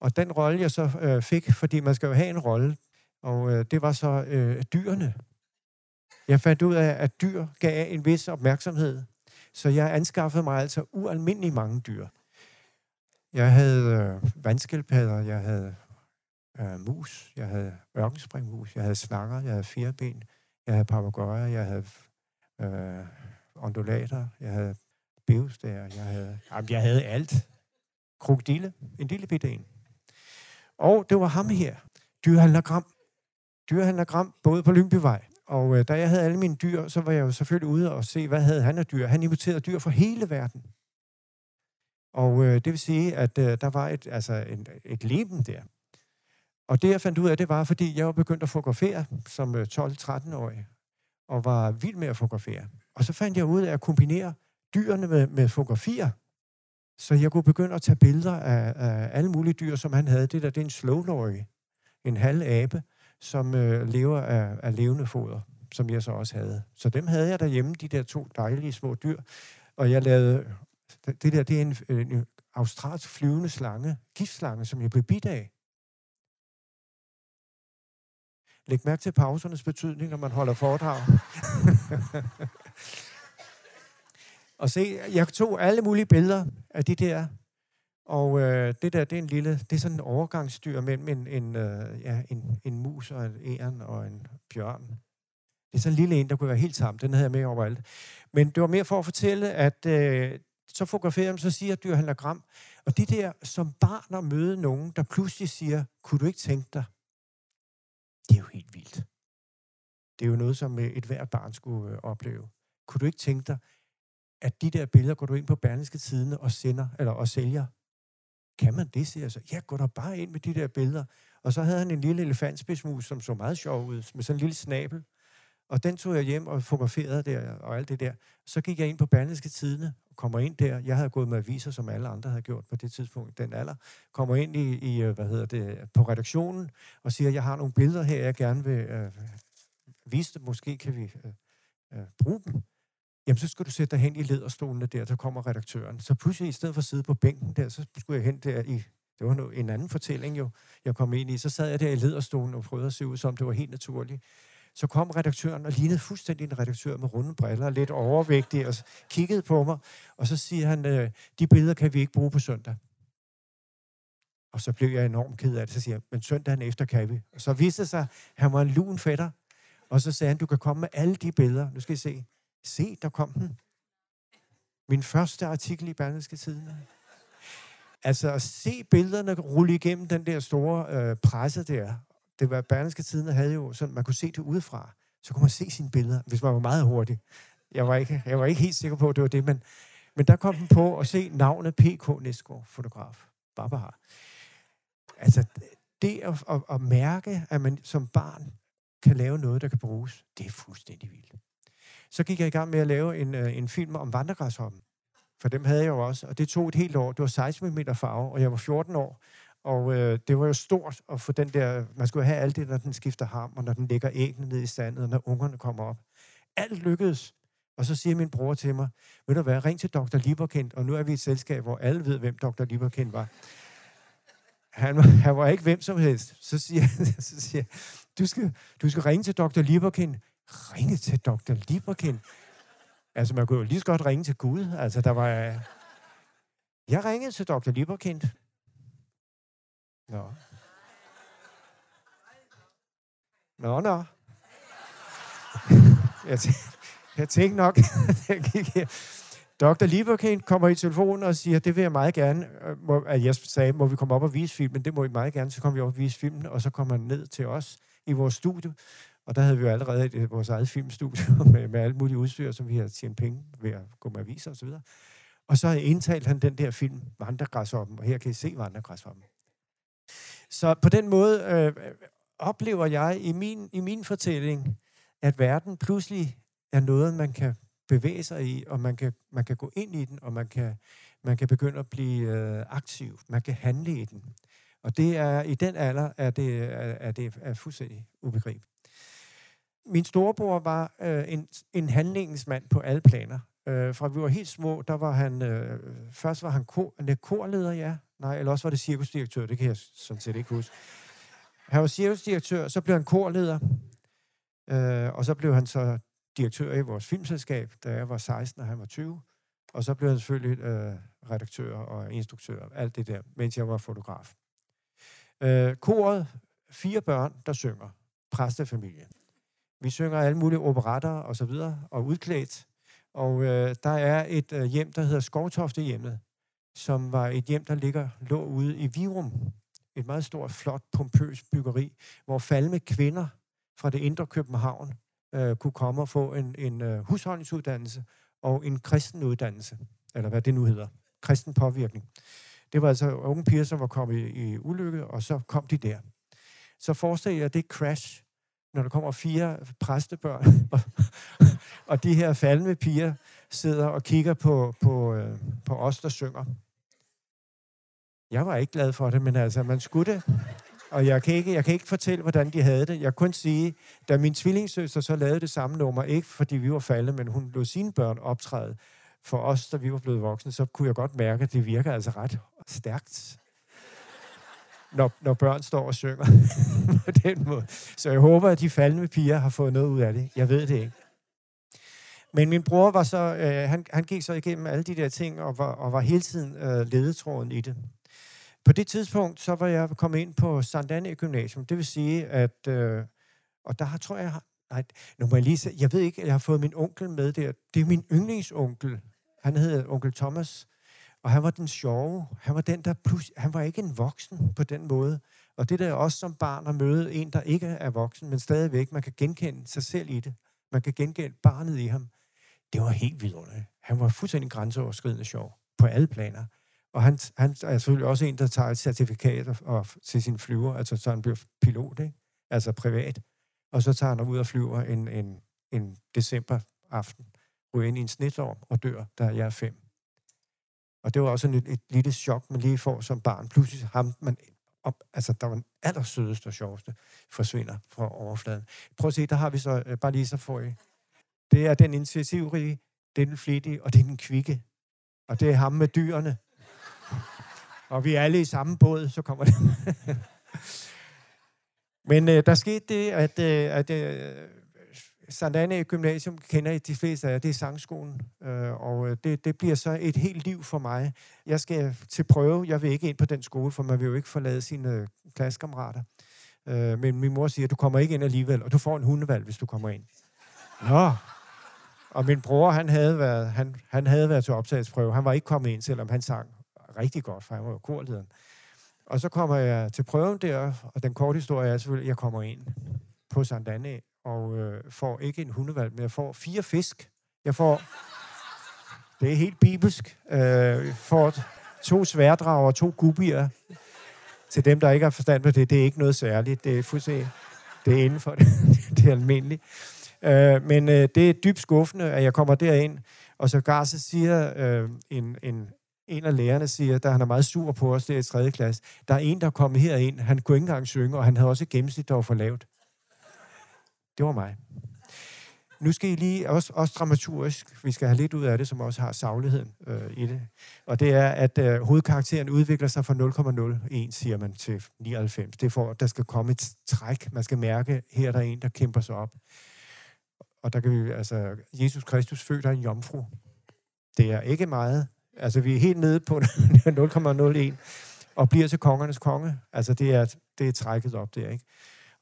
[SPEAKER 2] Og den rolle, jeg så øh, fik, fordi man skal jo have en rolle, og øh, det var så øh, dyrene. Jeg fandt ud af, at dyr gav en vis opmærksomhed, så jeg anskaffede mig altså ualmindelig mange dyr. Jeg havde øh, vandskildpadder, jeg havde øh, mus, jeg havde ørkenspringmus, jeg havde slanger, jeg havde fireben, jeg havde papagøjer, jeg havde øh, ondulater, jeg havde bævestager, jeg havde, jamen, jeg havde alt. Krokodille, en lille bitte en. Og det var ham her, dyrehandler Gram. Dyrehandler Gram, både på Lyngbyvej og øh, da jeg havde alle mine dyr, så var jeg jo selvfølgelig ude og se, hvad havde han af dyr. Han importerede dyr fra hele verden. Og øh, det vil sige, at øh, der var et, altså en, et leben der. Og det, jeg fandt ud af, det var, fordi jeg var begyndt at fotografere som øh, 12-13-årig, og var vild med at fotografere. Og så fandt jeg ud af at kombinere dyrene med, med fotografier, så jeg kunne begynde at tage billeder af, af alle mulige dyr, som han havde. Det der, det er en slowlorry, en halv abe, som øh, lever af, af levende foder, som jeg så også havde. Så dem havde jeg derhjemme, de der to dejlige små dyr. Og jeg lavede... Øh, det der, det er en, en australsk flyvende slange, giftslange, som jeg blev bidt af. Læg mærke til pausernes betydning, når man holder foredrag. og se, jeg tog alle mulige billeder af de der og øh, det der, det er en lille, det er sådan en overgangsdyr mellem en, en, øh, ja, en, en mus og en æren og en bjørn. Det er sådan en lille en, der kunne være helt tam. Den havde jeg med overalt. Men det var mere for at fortælle, at øh, så fotograferer jeg så siger dyr dyrhandler Gram. Og de der som barn at møde nogen, der pludselig siger, kunne du ikke tænke dig? Det er jo helt vildt. Det er jo noget, som øh, et hvert barn skulle øh, opleve. Kunne du ikke tænke dig, at de der billeder går du ind på Berlingske Tidene og sender, eller og sælger kan man det, siger jeg så. Ja, gå der bare ind med de der billeder. Og så havde han en lille elefantspidsmus, som så meget sjov ud, med sådan en lille snabel. Og den tog jeg hjem og fotograferede der, og alt det der. Så gik jeg ind på Berlingske Tidene, og kommer ind der. Jeg havde gået med aviser, som alle andre havde gjort på det tidspunkt, den alder. Kommer ind i, i øh, hvad hedder det, på redaktionen, og siger, jeg har nogle billeder her, jeg gerne vil øh, vise dem. Måske kan vi øh, øh, bruge dem jamen så skal du sætte dig hen i lederstolene der, så kommer redaktøren. Så pludselig, i stedet for at sidde på bænken der, så skulle jeg hen der i, det var en anden fortælling jo, jeg kom ind i, så sad jeg der i lederstolen og prøvede at se ud som, det var helt naturligt. Så kom redaktøren og lignede fuldstændig en redaktør med runde briller, lidt overvægtig, og kiggede på mig, og så siger han, øh, de billeder kan vi ikke bruge på søndag. Og så blev jeg enormt ked af det, så siger jeg, men søndagen efter kan vi. Og så viste det sig, at han var en lun fætter, og så sagde han, du kan komme med alle de billeder. Nu skal I se. Se, der kom den. Min første artikel i Berlingske Tidene. Altså at se billederne rulle igennem den der store øh, presse der. Det var Berlingske Tidene havde jo sådan, man kunne se det udefra. Så kunne man se sine billeder, hvis man var meget hurtig. Jeg var ikke, jeg var ikke helt sikker på, at det var det, men, men der kom den på at se navnet P.K. Næsgaard, fotograf. Barbara. Altså, det at, at, at mærke, at man som barn kan lave noget, der kan bruges, det er fuldstændig vildt. Så gik jeg i gang med at lave en, øh, en film om vandregræshoppen. For dem havde jeg jo også, og det tog et helt år. Det var 16 mm farve, og jeg var 14 år. Og øh, det var jo stort at få den der... Man skulle have alt det, når den skifter ham, og når den lægger æggene ned i sandet, og når ungerne kommer op. Alt lykkedes. Og så siger min bror til mig, ved du hvad, ring til Dr. Lieberkind, og nu er vi et selskab, hvor alle ved, hvem Dr. Lieberkind var. Han han var ikke hvem som helst. Så siger, så siger du skal, du skal ringe til Dr. Lieberkind. Ringe til Dr. Lieberkind? Altså, man kunne jo lige så godt ringe til Gud. Altså, der var... Øh, jeg ringede til Dr. Lieberkind. Nå. Nå, nå. Jeg, tænkte, jeg tænkte nok, at jeg gik her. Dr. Lieberkind kommer i telefonen og siger, det vil jeg meget gerne. Øh, må, at jeg sagde, må vi komme op og vise filmen? Det må I meget gerne. Så kommer vi op og vise filmen, og så kommer han ned til os i vores studie. Og der havde vi jo allerede et, vores eget filmstudio med, med alle mulige udstyr, som vi havde tjent penge ved at gå med aviser og så videre. Og så indtalte han den der film, Vandregræshoppen, og her kan I se Vandregræshoppen. Så på den måde øh, oplever jeg i min, i min fortælling, at verden pludselig er noget, man kan bevæge sig i, og man kan, man kan gå ind i den, og man kan, man kan begynde at blive øh, aktiv. Man kan handle i den. Og det er i den alder, er det, er, er det er fuldstændig ubegribeligt. Min storebror var øh, en, en handlingsmand på alle planer. Øh, fra vi var helt små, der var han, øh, først var han kor, korleder, ja. Nej, eller også var det cirkusdirektør, det kan jeg sådan set ikke huske. Han var cirkusdirektør, så blev han korleder, øh, og så blev han så direktør i vores filmselskab, da jeg var 16 og han var 20. Og så blev han selvfølgelig øh, redaktør og instruktør, alt det der, mens jeg var fotograf. Øh, koret, fire børn, der synger, præstefamilie. Vi synger alle mulige operetter og så videre, og udklædt. Og øh, der er et øh, hjem, der hedder Skovtoftehjemmet, som var et hjem, der ligger lå ude i Virum. Et meget stort, flot, pompøst byggeri, hvor falme kvinder fra det indre København øh, kunne komme og få en, en øh, husholdningsuddannelse og en kristen uddannelse, eller hvad det nu hedder, kristen påvirkning. Det var altså unge piger, som var kommet i, i ulykke, og så kom de der. Så forestil jer det crash, når der kommer fire præstebørn, og, og de her faldende piger sidder og kigger på, på, øh, på os, der synger. Jeg var ikke glad for det, men altså, man skulle det. Og jeg kan, ikke, jeg kan ikke fortælle, hvordan de havde det. Jeg kan kun sige, da min tvillingssøster så lavede det samme nummer, ikke fordi vi var faldet, men hun lod sine børn optræde for os, da vi var blevet voksne, så kunne jeg godt mærke, at det virker altså ret stærkt, når, når børn står og synger på den måde. Så jeg håber, at de faldende piger har fået noget ud af det. Jeg ved det ikke. Men min bror var så, øh, han, han gik så igennem alle de der ting, og var, og var hele tiden øh, ledetråden i det. På det tidspunkt, så var jeg kommet ind på Sandane Gymnasium. Det vil sige, at... Øh, og der tror jeg... Nej, nu må jeg lige se, Jeg ved ikke, jeg har fået min onkel med der. Det er min yndlingsonkel. Han hedder onkel Thomas. Og han var den sjove. Han var den, der plus, Han var ikke en voksen på den måde. Og det der er også som barn at møde en, der ikke er voksen, men stadigvæk, man kan genkende sig selv i det. Man kan genkende barnet i ham. Det var helt vidunderligt. Han var fuldstændig grænseoverskridende sjov på alle planer. Og han, han er selvfølgelig også en, der tager et certifikat og, og, til sin flyver, altså så han bliver pilot, ikke? altså privat. Og så tager han ud og flyver en, en, en december aften, ryger ind i en snitstorm og dør, da jeg er fem. Og det var også et, et lille chok, man lige får som barn. Pludselig ham, man op, altså der var den allersødeste og sjoveste, forsvinder fra overfladen. Prøv at se, der har vi så, øh, bare lige så får I. Det er den initiativrige, det er den flittige, og det er den kvikke. Og det er ham med dyrene og vi er alle i samme båd, så kommer det. Men øh, der skete det, at, øh, at øh, Sankt Gymnasium kender I de fleste af jer, det er sangskolen, øh, og øh, det, det bliver så et helt liv for mig. Jeg skal til prøve, jeg vil ikke ind på den skole, for man vil jo ikke forlade sine øh, klassekammerater. Øh, men min mor siger, du kommer ikke ind alligevel, og du får en hundevalg, hvis du kommer ind. Nå, og min bror, han havde været, han, han havde været til optagelsesprøve. Han var ikke kommet ind, selvom han sang rigtig godt, for han var jo korlederen. Og så kommer jeg til prøven der, og den korte historie er selvfølgelig, at jeg kommer ind på Sandane og øh, får ikke en hundevalg, men jeg får fire fisk. Jeg får... Det er helt bibelsk. Øh, får to sværdrager og to gubier. til dem, der ikke har forstand på det, det er ikke noget særligt. Det er fuldstændig, det er inden for det, det er almindeligt. Øh, men øh, det er dybt skuffende, at jeg kommer derind, og så gar så siger øh, en, en, en af lærerne, siger, da han er meget sur på os der i 3. klasse, der er en, der er kommet herind, han kunne ikke engang synge, og han havde også et gennemsnit, der var for lavt. Det var mig. Nu skal I lige, også, også dramaturgisk, vi skal have lidt ud af det, som også har sagligheden øh, i det. Og det er, at øh, hovedkarakteren udvikler sig fra 0,01, siger man, til 99. Det er for, at der skal komme et træk. Man skal mærke, her er der en, der kæmper sig op. Og der kan vi, altså, Jesus Kristus født af en jomfru. Det er ikke meget. Altså, vi er helt nede på 0,01 og bliver til kongernes konge. Altså, det er, det er trækket op der, ikke?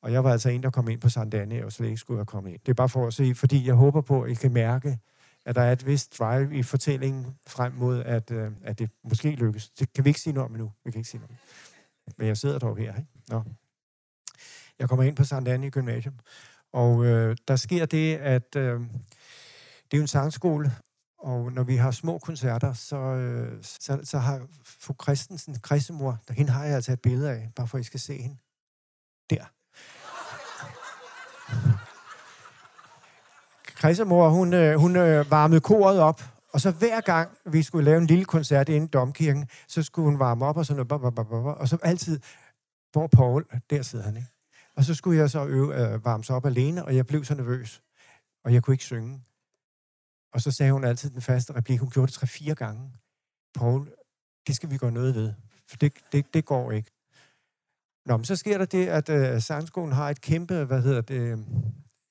[SPEAKER 2] Og jeg var altså en, der kom ind på Sandane, og slet ikke skulle have kommet ind. Det er bare for at se, fordi jeg håber på, at I kan mærke, at der er et vist drive i fortællingen frem mod, at, øh, at det måske lykkes. Det kan vi ikke sige noget om endnu. Vi kan ikke sige noget om. Men jeg sidder dog her. Ikke? Nå. Jeg kommer ind på Sandane Gymnasium, og øh, der sker det, at øh, det er jo en sangskole, og når vi har små koncerter, så, øh, så, så har fru Christensen, Christemor, der hende har jeg altså et billede af, bare for at I skal se hende. Der. Christemor, hun, øh, hun øh, varmede koret op, og så hver gang vi skulle lave en lille koncert inde i domkirken, så skulle hun varme op og sådan noget, og så altid, hvor Paul, der sidder han, ikke? Og så skulle jeg så øve, øh, varme sig op alene, og jeg blev så nervøs, og jeg kunne ikke synge. Og så sagde hun altid den faste replik, hun gjorde det tre-fire gange. Paul, det skal vi gøre noget ved, for det, det, det går ikke. Nå, men så sker der det, at øh, sangskolen har et kæmpe, hvad hedder det,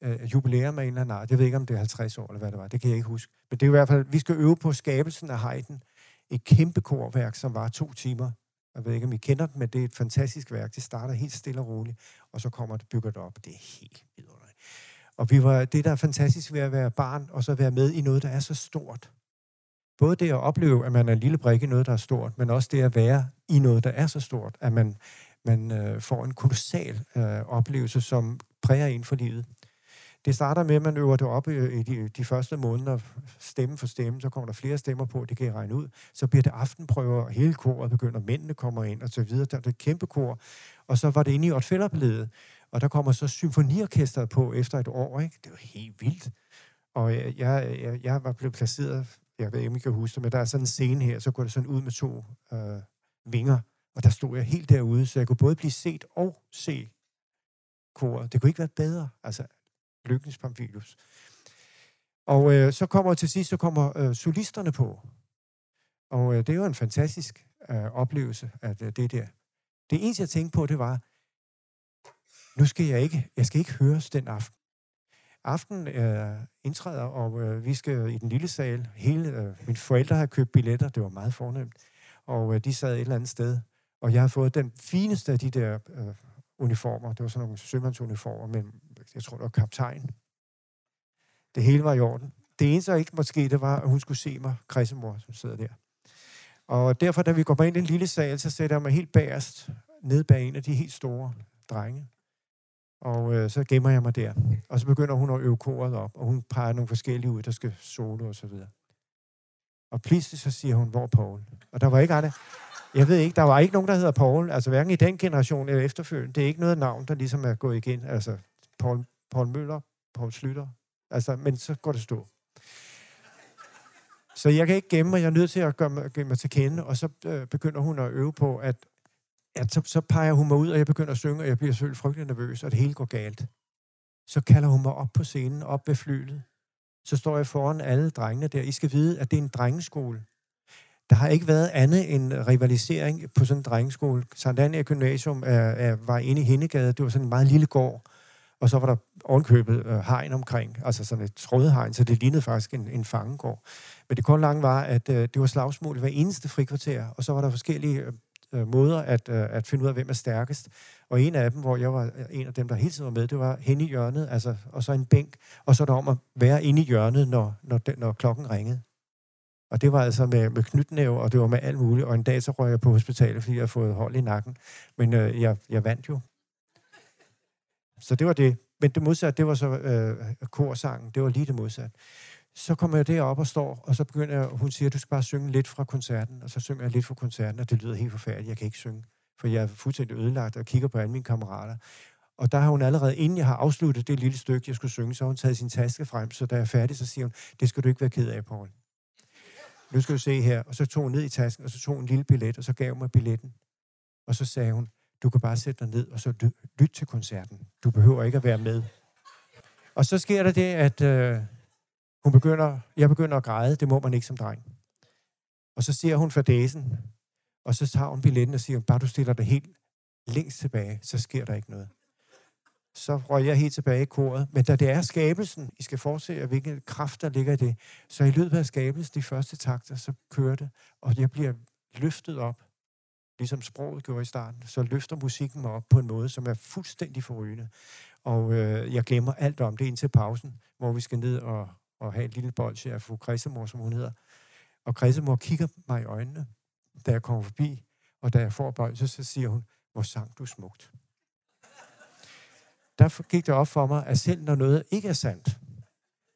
[SPEAKER 2] øh, jubilæum af en eller anden art. Jeg ved ikke, om det er 50 år, eller hvad det var. Det kan jeg ikke huske. Men det er i hvert fald, vi skal øve på skabelsen af Haydn. Et kæmpe korværk, som var to timer. Jeg ved ikke, om I kender det, men det er et fantastisk værk. Det starter helt stille og roligt, og så kommer det bygger det op. Det er helt vidunderligt. Og vi var, det, der er fantastisk ved at være barn, og så være med i noget, der er så stort. Både det at opleve, at man er en lille brik i noget, der er stort, men også det at være i noget, der er så stort, at man, man øh, får en kolossal øh, oplevelse, som præger en for livet. Det starter med, at man øver det op i de, de første måneder, stemme for stemme, så kommer der flere stemmer på, det kan I regne ud. Så bliver det aftenprøver, og hele koret begynder, mændene kommer ind, og så videre. Der er det kæmpe kor. Og så var det inde i Otfellerbledet, og der kommer så symfoniorkestret på efter et år, ikke? Det var helt vildt. Og jeg, jeg, jeg var blevet placeret, jeg ved ikke, om I kan huske det, men der er sådan en scene her, så går det sådan ud med to øh, vinger, og der stod jeg helt derude, så jeg kunne både blive set og se koret. Det kunne ikke være bedre. Altså, Lykkens Pamphilus. Og øh, så kommer til sidst, så kommer øh, solisterne på. Og øh, det er jo en fantastisk øh, oplevelse, at øh, det der. Det eneste, jeg tænkte på, det var, nu skal jeg ikke, jeg skal ikke høres den aften. Aften øh, indtræder, og øh, vi skal i den lille sal. Hele, øh, mine forældre har købt billetter, det var meget fornemt. Og øh, de sad et eller andet sted. Og jeg har fået den fineste af de der øh, uniformer. Det var sådan nogle sømandsuniformer, men jeg tror, det var kaptajn. Det hele var i orden. Det eneste, der ikke måtte ske, det var, at hun skulle se mig, Christemor, som sidder der. Og derfor, da vi går ind i den lille sal, så sætter jeg mig helt bagerst, ned bag en af de helt store drenge. Og øh, så gemmer jeg mig der. Og så begynder hun at øve koret op, og hun peger nogle forskellige ud, der skal solo og så videre. Og pludselig så siger hun, hvor er Paul? Og der var ikke andre. Jeg ved ikke, der var ikke nogen, der hedder Paul. Altså hverken i den generation eller efterfølgende. Det er ikke noget navn, der ligesom er gået igen. Altså Paul, Paul Møller, Paul Slytter. Altså, men så går det stå. Så jeg kan ikke gemme mig. Jeg er nødt til at gøre mig, gøre mig til kende. Og så øh, begynder hun at øve på, at, at så, så peger hun mig ud, og jeg begynder at synge, og jeg bliver selvfølgelig frygtelig nervøs, og det hele går galt. Så kalder hun mig op på scenen, op ved flylet. Så står jeg foran alle drengene der. I skal vide, at det er en drengeskole. Der har ikke været andet end rivalisering på sådan en drengeskole. Sankt Anna Gymnasium er, er, var inde i Hindegade. Det var sådan en meget lille gård. Og så var der ovenkøbet øh, hegn omkring, altså sådan et trådhegn, så det lignede faktisk en, en fangegård. Men det kun lange var, at øh, det var slagsmål hver eneste frikvarter, og så var der forskellige øh, øh, måder at, øh, at finde ud af, hvem er stærkest. Og en af dem, hvor jeg var øh, en af dem, der hele tiden var med, det var hen i hjørnet, altså, og så en bænk, og så der om at være inde i hjørnet, når, når, den, når klokken ringede. Og det var altså med, med knytnæve, og det var med alt muligt. Og en dag så røg jeg på hospitalet, fordi jeg havde fået hold i nakken. Men øh, jeg, jeg vandt jo. Så det var det. Men det modsatte, det var så øh, korsangen. Det var lige det modsatte. Så kommer jeg derop og står, og så begynder jeg, hun siger, du skal bare synge lidt fra koncerten. Og så synger jeg lidt fra koncerten, og det lyder helt forfærdeligt. Jeg kan ikke synge. for jeg er fuldstændig ødelagt og kigger på alle mine kammerater. Og der har hun allerede, inden jeg har afsluttet det lille stykke, jeg skulle synge, så har hun taget sin taske frem, så da jeg er færdig, så siger hun, det skal du ikke være ked af, Paul. Nu skal du se her. Og så tog hun ned i tasken, og så tog hun en lille billet, og så gav hun mig billetten. Og så sagde hun, du kan bare sætte dig ned, og så lytte til koncerten. Du behøver ikke at være med. Og så sker der det, at øh, hun begynder, jeg begynder at græde. Det må man ikke som dreng. Og så ser hun fadæsen, og så tager hun billetten og siger, bare du stiller dig helt længst tilbage, så sker der ikke noget. Så røg jeg helt tilbage i koret. Men da det er skabelsen, I skal forse, hvilken kraft der ligger i det, så i løbet af skabelsen, de første takter, så kører det, og jeg bliver løftet op, ligesom sproget gjorde i starten, så løfter musikken mig op på en måde, som er fuldstændig forrygende. Og øh, jeg glemmer alt om det indtil pausen, hvor vi skal ned og, og have et lille bolsje af fru Krisemor, som hun hedder. Og Krisemor kigger mig i øjnene, da jeg kommer forbi, og da jeg får bolsje, så siger hun, hvor sang du smukt. Der gik det op for mig, at selv når noget ikke er sandt,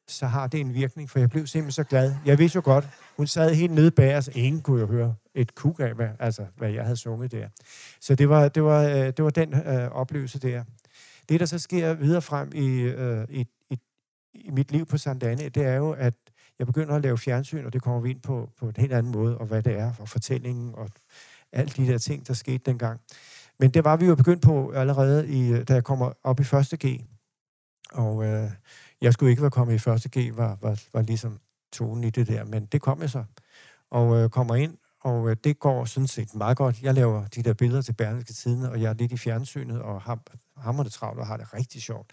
[SPEAKER 2] så har det en virkning, for jeg blev simpelthen så glad. Jeg vidste jo godt, hun sad helt nede bag os. Ingen kunne jo høre et kuk af, hvad, altså, hvad jeg havde sunget der. Så det var, det var, øh, det var den øh, oplevelse der. Det, der så sker videre frem i, øh, i, i, i mit liv på Sandane, det er jo, at jeg begynder at lave fjernsyn, og det kommer vi ind på på en helt anden måde, og hvad det er, og fortællingen, og alle de der ting, der skete dengang. Men det var vi jo begyndt på allerede, i, da jeg kommer op i første G. Og øh, jeg skulle ikke være kommet i første G, var, var, var ligesom tonen i det der, men det kom jeg så. Og øh, kommer ind, og øh, det går sådan set meget godt. Jeg laver de der billeder til Berlingske Tiden, og jeg er lidt i fjernsynet, og ham, hammer det travlt og har det rigtig sjovt.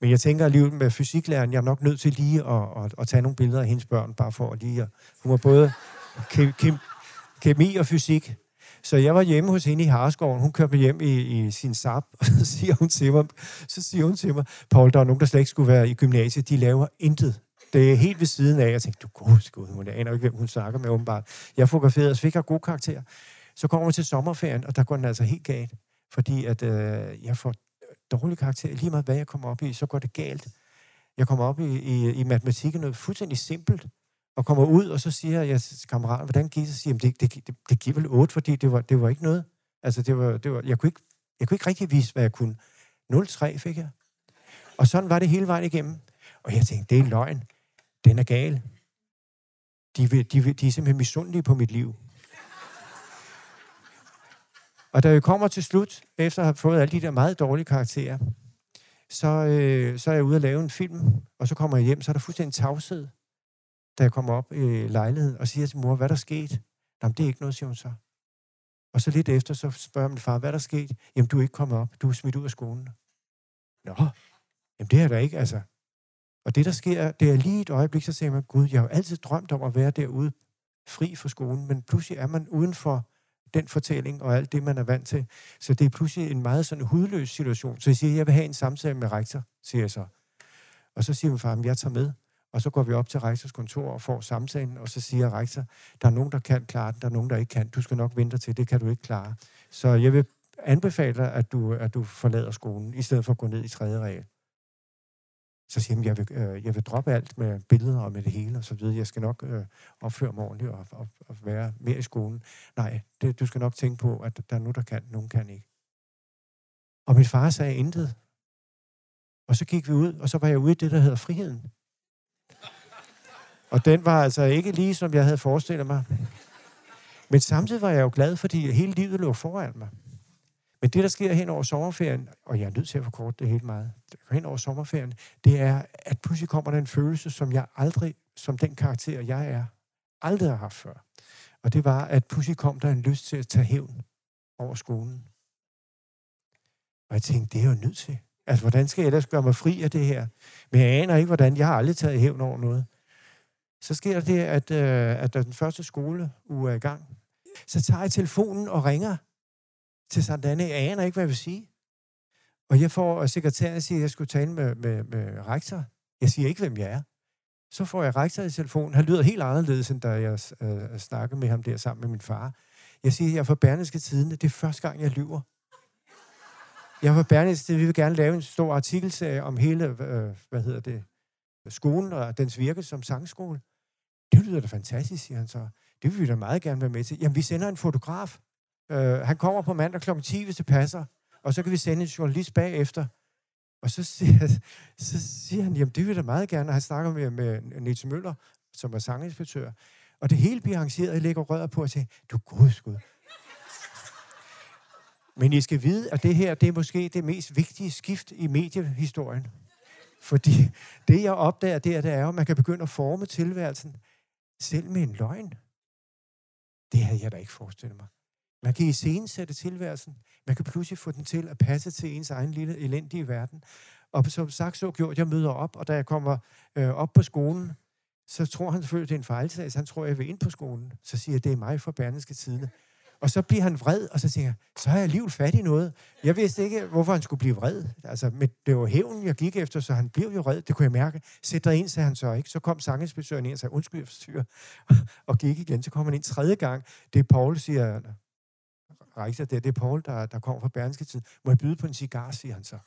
[SPEAKER 2] Men jeg tænker alligevel med fysiklæreren, jeg er nok nødt til lige at, at, at tage nogle billeder af hendes børn, bare for at lige at... Hun var både kemi og fysik, så jeg var hjemme hos hende i Harskoven. Hun kørte mig hjem i, i sin sap, og så siger hun til mig, så siger hun til mig, Paul, der er nogen, der slet ikke skulle være i gymnasiet. De laver intet. Det er helt ved siden af. Jeg tænkte, du god skud, hun aner ikke, hvem hun snakker med, åbenbart. Jeg fotograferede, så fik jeg god karakter. Så kommer vi til sommerferien, og der går den altså helt galt. Fordi at øh, jeg får dårlige karakterer. Lige meget hvad jeg kommer op i, så går det galt. Jeg kommer op i, i, i matematikken noget fuldstændig simpelt og kommer ud, og så siger jeg til kammeraten, hvordan gik det? Så siger jeg, det, det, det, det giver vel 8, fordi det var, det var ikke noget. Altså, det var, det var, jeg, kunne ikke, jeg kunne ikke rigtig vise, hvad jeg kunne. 0,3 fik jeg. Og sådan var det hele vejen igennem. Og jeg tænkte, det er løgn. Den er gal. De, vil, de, vil, de er simpelthen misundelige på mit liv. Og da vi kommer til slut, efter at have fået alle de der meget dårlige karakterer, så, øh, så er jeg ude og lave en film, og så kommer jeg hjem, så er der fuldstændig tavshed da jeg kommer op i lejligheden og siger til mor, hvad der er sket? Jamen, det er ikke noget, siger hun så. Og så lidt efter, så spørger min far, hvad der er sket? Jamen, du er ikke kommet op. Du er smidt ud af skolen. Nå, jamen det er der ikke, altså. Og det, der sker, det er lige et øjeblik, så siger man, Gud, jeg har altid drømt om at være derude, fri for skolen, men pludselig er man uden for den fortælling og alt det, man er vant til. Så det er pludselig en meget sådan hudløs situation. Så jeg siger, jeg vil have en samtale med rektor, siger jeg så. Og så siger min far, jeg tager med. Og så går vi op til rektors kontor og får samtalen, og så siger rektor, der er nogen, der kan klare den, der er nogen, der ikke kan. Du skal nok vente til, det kan du ikke klare. Så jeg vil anbefale dig, at du, at du forlader skolen, i stedet for at gå ned i tredje regel. Så siger han, jeg vil, øh, jeg vil droppe alt med billeder og med det hele, og så videre. Jeg skal nok øh, opføre mig ordentligt og, og, og være mere i skolen. Nej, det, du skal nok tænke på, at der er nogen, der kan, nogen kan ikke. Og min far sagde intet. Og så gik vi ud, og så var jeg ude i det, der hedder friheden. Og den var altså ikke lige, som jeg havde forestillet mig. Men samtidig var jeg jo glad, fordi hele livet lå foran mig. Men det, der sker hen over sommerferien, og jeg er nødt til at forkorte det helt meget, hen over sommerferien, det er, at pludselig kommer der en følelse, som jeg aldrig, som den karakter, jeg er, aldrig har haft før. Og det var, at pludselig kom der en lyst til at tage hævn over skolen. Og jeg tænkte, det er jeg jo nødt til. Altså, hvordan skal jeg ellers gøre mig fri af det her? Men jeg aner ikke, hvordan. Jeg har aldrig taget hævn over noget. Så sker det, at, øh, at da den første skoleuge er i gang. Så tager jeg telefonen og ringer til Sandane. Jeg aner ikke, hvad jeg vil sige. Og jeg får øh, sekretæren siger, at jeg skulle tale med, med, med rektor. Jeg siger ikke, hvem jeg er. Så får jeg rektor i telefonen. Han lyder helt anderledes, end da jeg øh, snakkede med ham der sammen med min far. Jeg siger, at jeg er fra Berneske Tidene. Det er første gang, jeg lyver. Jeg var Berneske Vi vil gerne lave en stor artikelserie om hele, øh, hvad hedder det, skolen og dens virke som sangskole. Det lyder da fantastisk, siger han så. Det vil vi da meget gerne være med til. Jamen, vi sender en fotograf. Øh, han kommer på mandag kl. 10, hvis det passer, og så kan vi sende en journalist bagefter. Og så siger, så siger han, jamen det vil jeg da meget gerne. Og han snakker med, med Nils Møller, som er sanginspektør. Og det hele bliver arrangeret, jeg lægger røret på og siger, du godskud. Men I skal vide, at det her, det er måske det mest vigtige skift i mediehistorien. Fordi det, jeg opdager der, det er at man kan begynde at forme tilværelsen selv med en løgn. Det havde jeg da ikke forestillet mig. Man kan iscenesætte tilværelsen. Man kan pludselig få den til at passe til ens egen lille elendige verden. Og som sagt så gjort, jeg møder op, og da jeg kommer øh, op på skolen, så tror han selvfølgelig, det er en fejltagelse. Han tror, jeg vil ind på skolen. Så siger jeg, det er mig fra Berneske Tidene. Og så bliver han vred, og så tænker jeg, så har jeg alligevel fat i noget. Jeg vidste ikke, hvorfor han skulle blive vred. Altså, men det var hævn, jeg gik efter, så han blev jo vred. Det kunne jeg mærke. Sæt dig ind, sagde han så ikke. Så kom sanginspektøren ind og sagde, undskyld, jeg forstyrrer. og gik igen. Så kom han ind tredje gang. Det er Paul, siger Reicher, det, det er Paul, der, der kommer fra Berlingske Tid. Må jeg byde på en cigar, siger han så.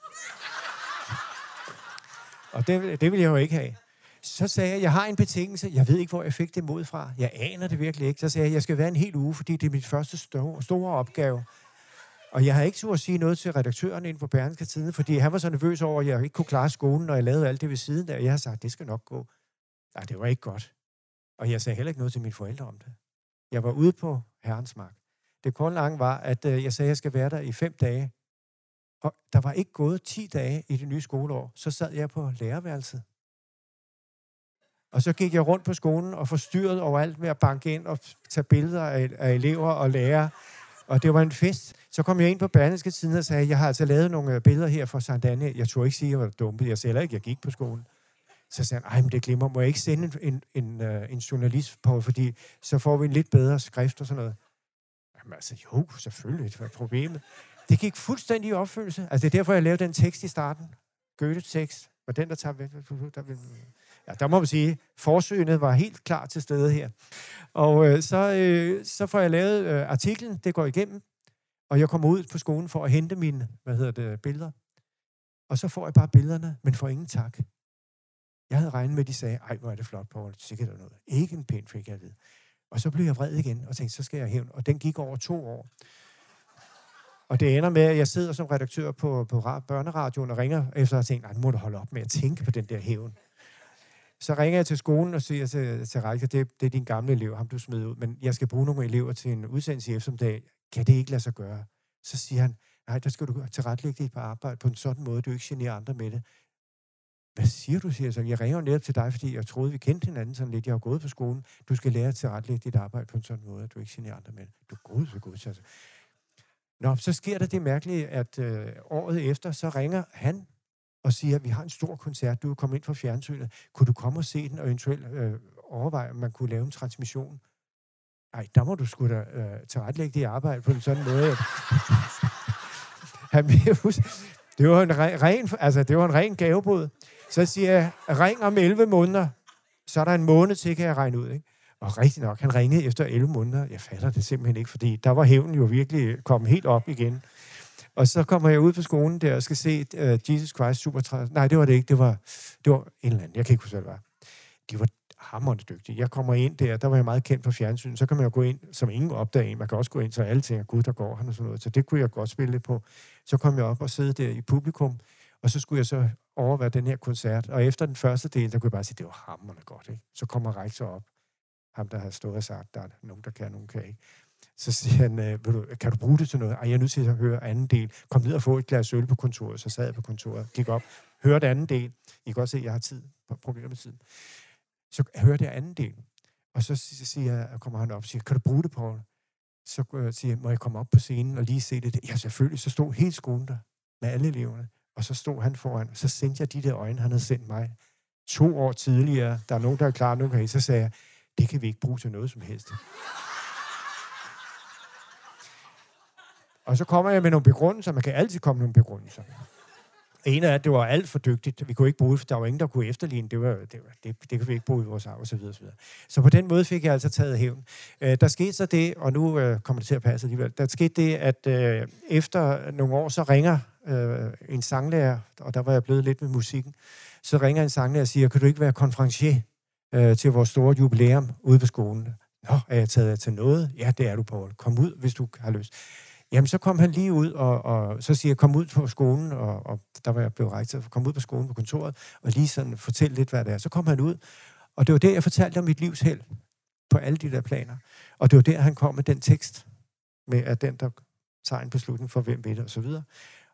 [SPEAKER 2] og det, det vil jeg jo ikke have. Så sagde jeg, jeg har en betingelse. Jeg ved ikke, hvor jeg fik det mod fra. Jeg aner det virkelig ikke. Så sagde jeg, jeg skal være en hel uge, fordi det er mit første store, store opgave. Og jeg har ikke tur at sige noget til redaktøren inden på Berlingske Tid, fordi han var så nervøs over, at jeg ikke kunne klare skolen, når jeg lavede alt det ved siden der. Jeg har sagt, det skal nok gå. Nej, det var ikke godt. Og jeg sagde heller ikke noget til mine forældre om det. Jeg var ude på Herrens Mark. Det korte lange var, at øh, jeg sagde, at jeg skal være der i fem dage. Og der var ikke gået 10 dage i det nye skoleår. Så sad jeg på lærerværelset. Og så gik jeg rundt på skolen og forstyrrede overalt med at banke ind og tage billeder af, af elever og lærere. Og det var en fest. Så kom jeg ind på Berlingske Tiden og sagde, jeg har altså lavet nogle øh, billeder her fra Sankt Anne. Jeg tror ikke sige, at jeg var dumpet. Jeg selv ikke, jeg gik på skolen. Så sagde han, ej, men det glemmer, må jeg ikke sende en, en, en, øh, en journalist på, fordi så får vi en lidt bedre skrift og sådan noget. Jamen altså, jo, selvfølgelig, det var problemet. Det gik fuldstændig i opfyldelse. Altså, det er derfor, jeg lavede den tekst i starten. Goethe-tekst. Og den, der tager væk. Der, vil ja, der må man sige, forsøgene var helt klar til stede her. Og øh, så, øh, så får jeg lavet øh, artiklen, det går igennem, og jeg kommer ud på skolen for at hente mine, hvad hedder det, billeder. Og så får jeg bare billederne, men får ingen tak. Jeg havde regnet med, at de sagde, ej, hvor er det flot, Paul, sikkert noget. Ikke en pæn fik jeg ved. Og så blev jeg vred igen og tænkte, så skal jeg hævn. Og den gik over to år. Og det ender med, at jeg sidder som redaktør på, på børneradioen og ringer efter og tænker, nej, nu må du holde op med at tænke på den der hævn. Så ringer jeg til skolen og siger til, til Række, det, det er din gamle elev, ham du smed ud, men jeg skal bruge nogle elever til en udsendelse i eftermiddag. Kan det ikke lade sig gøre? Så siger han, nej, der skal du tilrettelægge dit på arbejde på en sådan måde, du ikke generer andre med det. Hvad siger du, siger jeg så? Jeg ringer netop til dig, fordi jeg troede, vi kendte hinanden sådan lidt. Jeg har gået på skolen. Du skal lære at tilrettelægge dit arbejde på en sådan måde, at du ikke generer andre med det. Du er god, så god. Så. Nå, så sker der det mærkelige, at øh, året efter, så ringer han og siger, at vi har en stor koncert, du er kommet ind fra fjernsynet. Kunne du komme og se den, og eventuelt øh, overveje, om man kunne lave en transmission? Nej, der må du sgu da øh, tilrettelægge det arbejde på en sådan måde. At... han det var en ren, altså, det var en ren gavebod. Så siger jeg, ring om 11 måneder, så er der en måned til, kan jeg regne ud. Ikke? Og rigtig nok, han ringede efter 11 måneder. Jeg fatter det simpelthen ikke, fordi der var hævnen jo virkelig kommet helt op igen. Og så kommer jeg ud på skolen der og skal se uh, Jesus Christ Super Nej, det var det ikke. Det var, det var en eller anden. Jeg kan ikke huske, hvad det var. De var hammerende dygtige. Jeg kommer ind der, der var jeg meget kendt på fjernsyn. Så kan man jo gå ind, som ingen opdager. Man kan også gå ind, så alle tænker, gud, der går han og sådan noget. Så det kunne jeg godt spille lidt på. Så kom jeg op og sidde der i publikum, og så skulle jeg så overvære den her koncert. Og efter den første del, der kunne jeg bare sige, det var hammerende godt. Ikke? Så kommer rektor op, ham der har stået og sagt, der er nogen, der kan, nogen kan ikke. Så siger han, øh, Vil du, kan du bruge det til noget? Ej, jeg er nødt til at høre anden del. Kom ned og få et glas øl på kontoret. Så sad jeg på kontoret, gik op, hørte anden del. I kan godt se, at jeg har tid, problemer med tiden. Så hørte jeg anden del. Og så siger jeg, kommer han op og siger, kan du bruge det, Paul? Så siger jeg, må jeg komme op på scenen og lige se det? Ja, selvfølgelig. Så stod helt skolen der med alle eleverne. Og så stod han foran, og så sendte jeg de der øjne, han havde sendt mig to år tidligere. Der er nogen, der er klar nu, kan I? Så sagde jeg, det kan vi ikke bruge til noget som helst. Og så kommer jeg med nogle begrundelser. Man kan altid komme med nogle begrundelser. En af at det var alt for dygtigt. Vi kunne ikke bruge det, for der var ingen, der kunne efterligne. Det, var, det, var, det, det kan vi ikke bruge i vores arv, og så videre, så videre. Så på den måde fik jeg altså taget hævn. Øh, der skete så det, og nu øh, kommer det til at passe alligevel. Der skete det, at øh, efter nogle år, så ringer øh, en sanglærer, og der var jeg blevet lidt med musikken, så ringer en sanglærer og siger, kan du ikke være konferencier øh, til vores store jubilæum ude på skolen? Nå, er jeg taget til noget? Ja, det er du, Paul. Kom ud, hvis du har lyst. Jamen, så kom han lige ud, og, og så siger jeg, kom ud på skolen, og, og der var jeg blevet rektor, kom ud på skolen på kontoret, og lige sådan fortælle lidt, hvad det er. Så kom han ud, og det var der, jeg fortalte om mit livs held på alle de der planer. Og det var der, han kom med den tekst, med at den, der tager en beslutning for, hvem ved det, og så videre.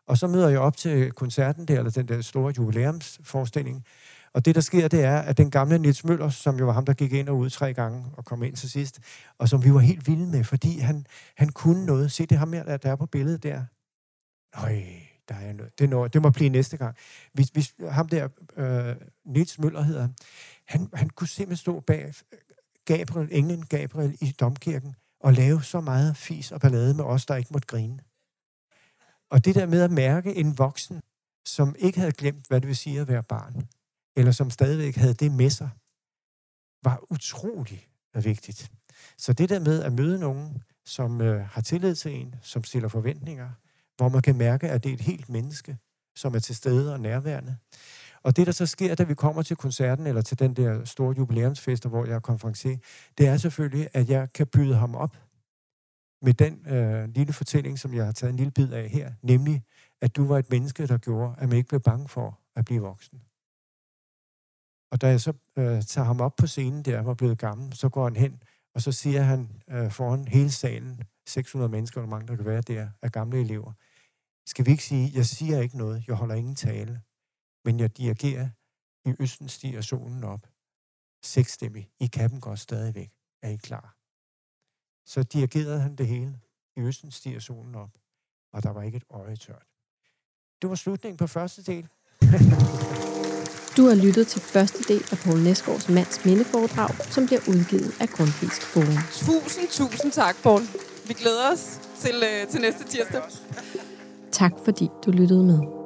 [SPEAKER 2] Og så møder jeg op til koncerten der, eller den der store jubilæumsforestilling, og det, der sker, det er, at den gamle Nils Møller, som jo var ham, der gik ind og ud tre gange og kom ind til sidst, og som vi var helt vilde med, fordi han, han kunne noget. Se, det ham her, der er på billedet der. Nøj, der er noget. Det, når, det må blive næste gang. Hvis, hvis ham der, øh, Nils Møller hedder han, han, han kunne simpelthen stå bag øh, Gabriel, englen Gabriel i domkirken, og lave så meget fis og ballade med os, der ikke måtte grine. Og det der med at mærke en voksen, som ikke havde glemt, hvad det vil sige at være barn, eller som stadigvæk havde det med sig, var utrolig vigtigt. Så det der med at møde nogen, som øh, har tillid til en, som stiller forventninger, hvor man kan mærke, at det er et helt menneske, som er til stede og nærværende. Og det, der så sker, da vi kommer til koncerten, eller til den der store jubilæumsfest, hvor jeg er konferencier, det er selvfølgelig, at jeg kan byde ham op med den øh, lille fortælling, som jeg har taget en lille bid af her, nemlig, at du var et menneske, der gjorde, at man ikke blev bange for at blive voksen. Og da jeg så øh, tager ham op på scenen der, var blevet gammel, så går han hen, og så siger han øh, foran hele salen, 600 mennesker, hvor mange der kan være der, af gamle elever, skal vi ikke sige, jeg siger ikke noget, jeg holder ingen tale, men jeg dirigerer, i østen stiger solen op. Seksstemmig, I kappen går stadigvæk. Er I klar? Så dirigerede han det hele. I østen stiger solen op, og der var ikke et øje tørt. Det var slutningen på første del.
[SPEAKER 1] Du har lyttet til første del af Poul Næsgaards mands mindeforedrag, som bliver udgivet af Grundtvigsk Forum.
[SPEAKER 3] Tusind, tusind tak, Poul. Vi glæder os til, øh, til næste tirsdag.
[SPEAKER 1] Tak fordi du lyttede med.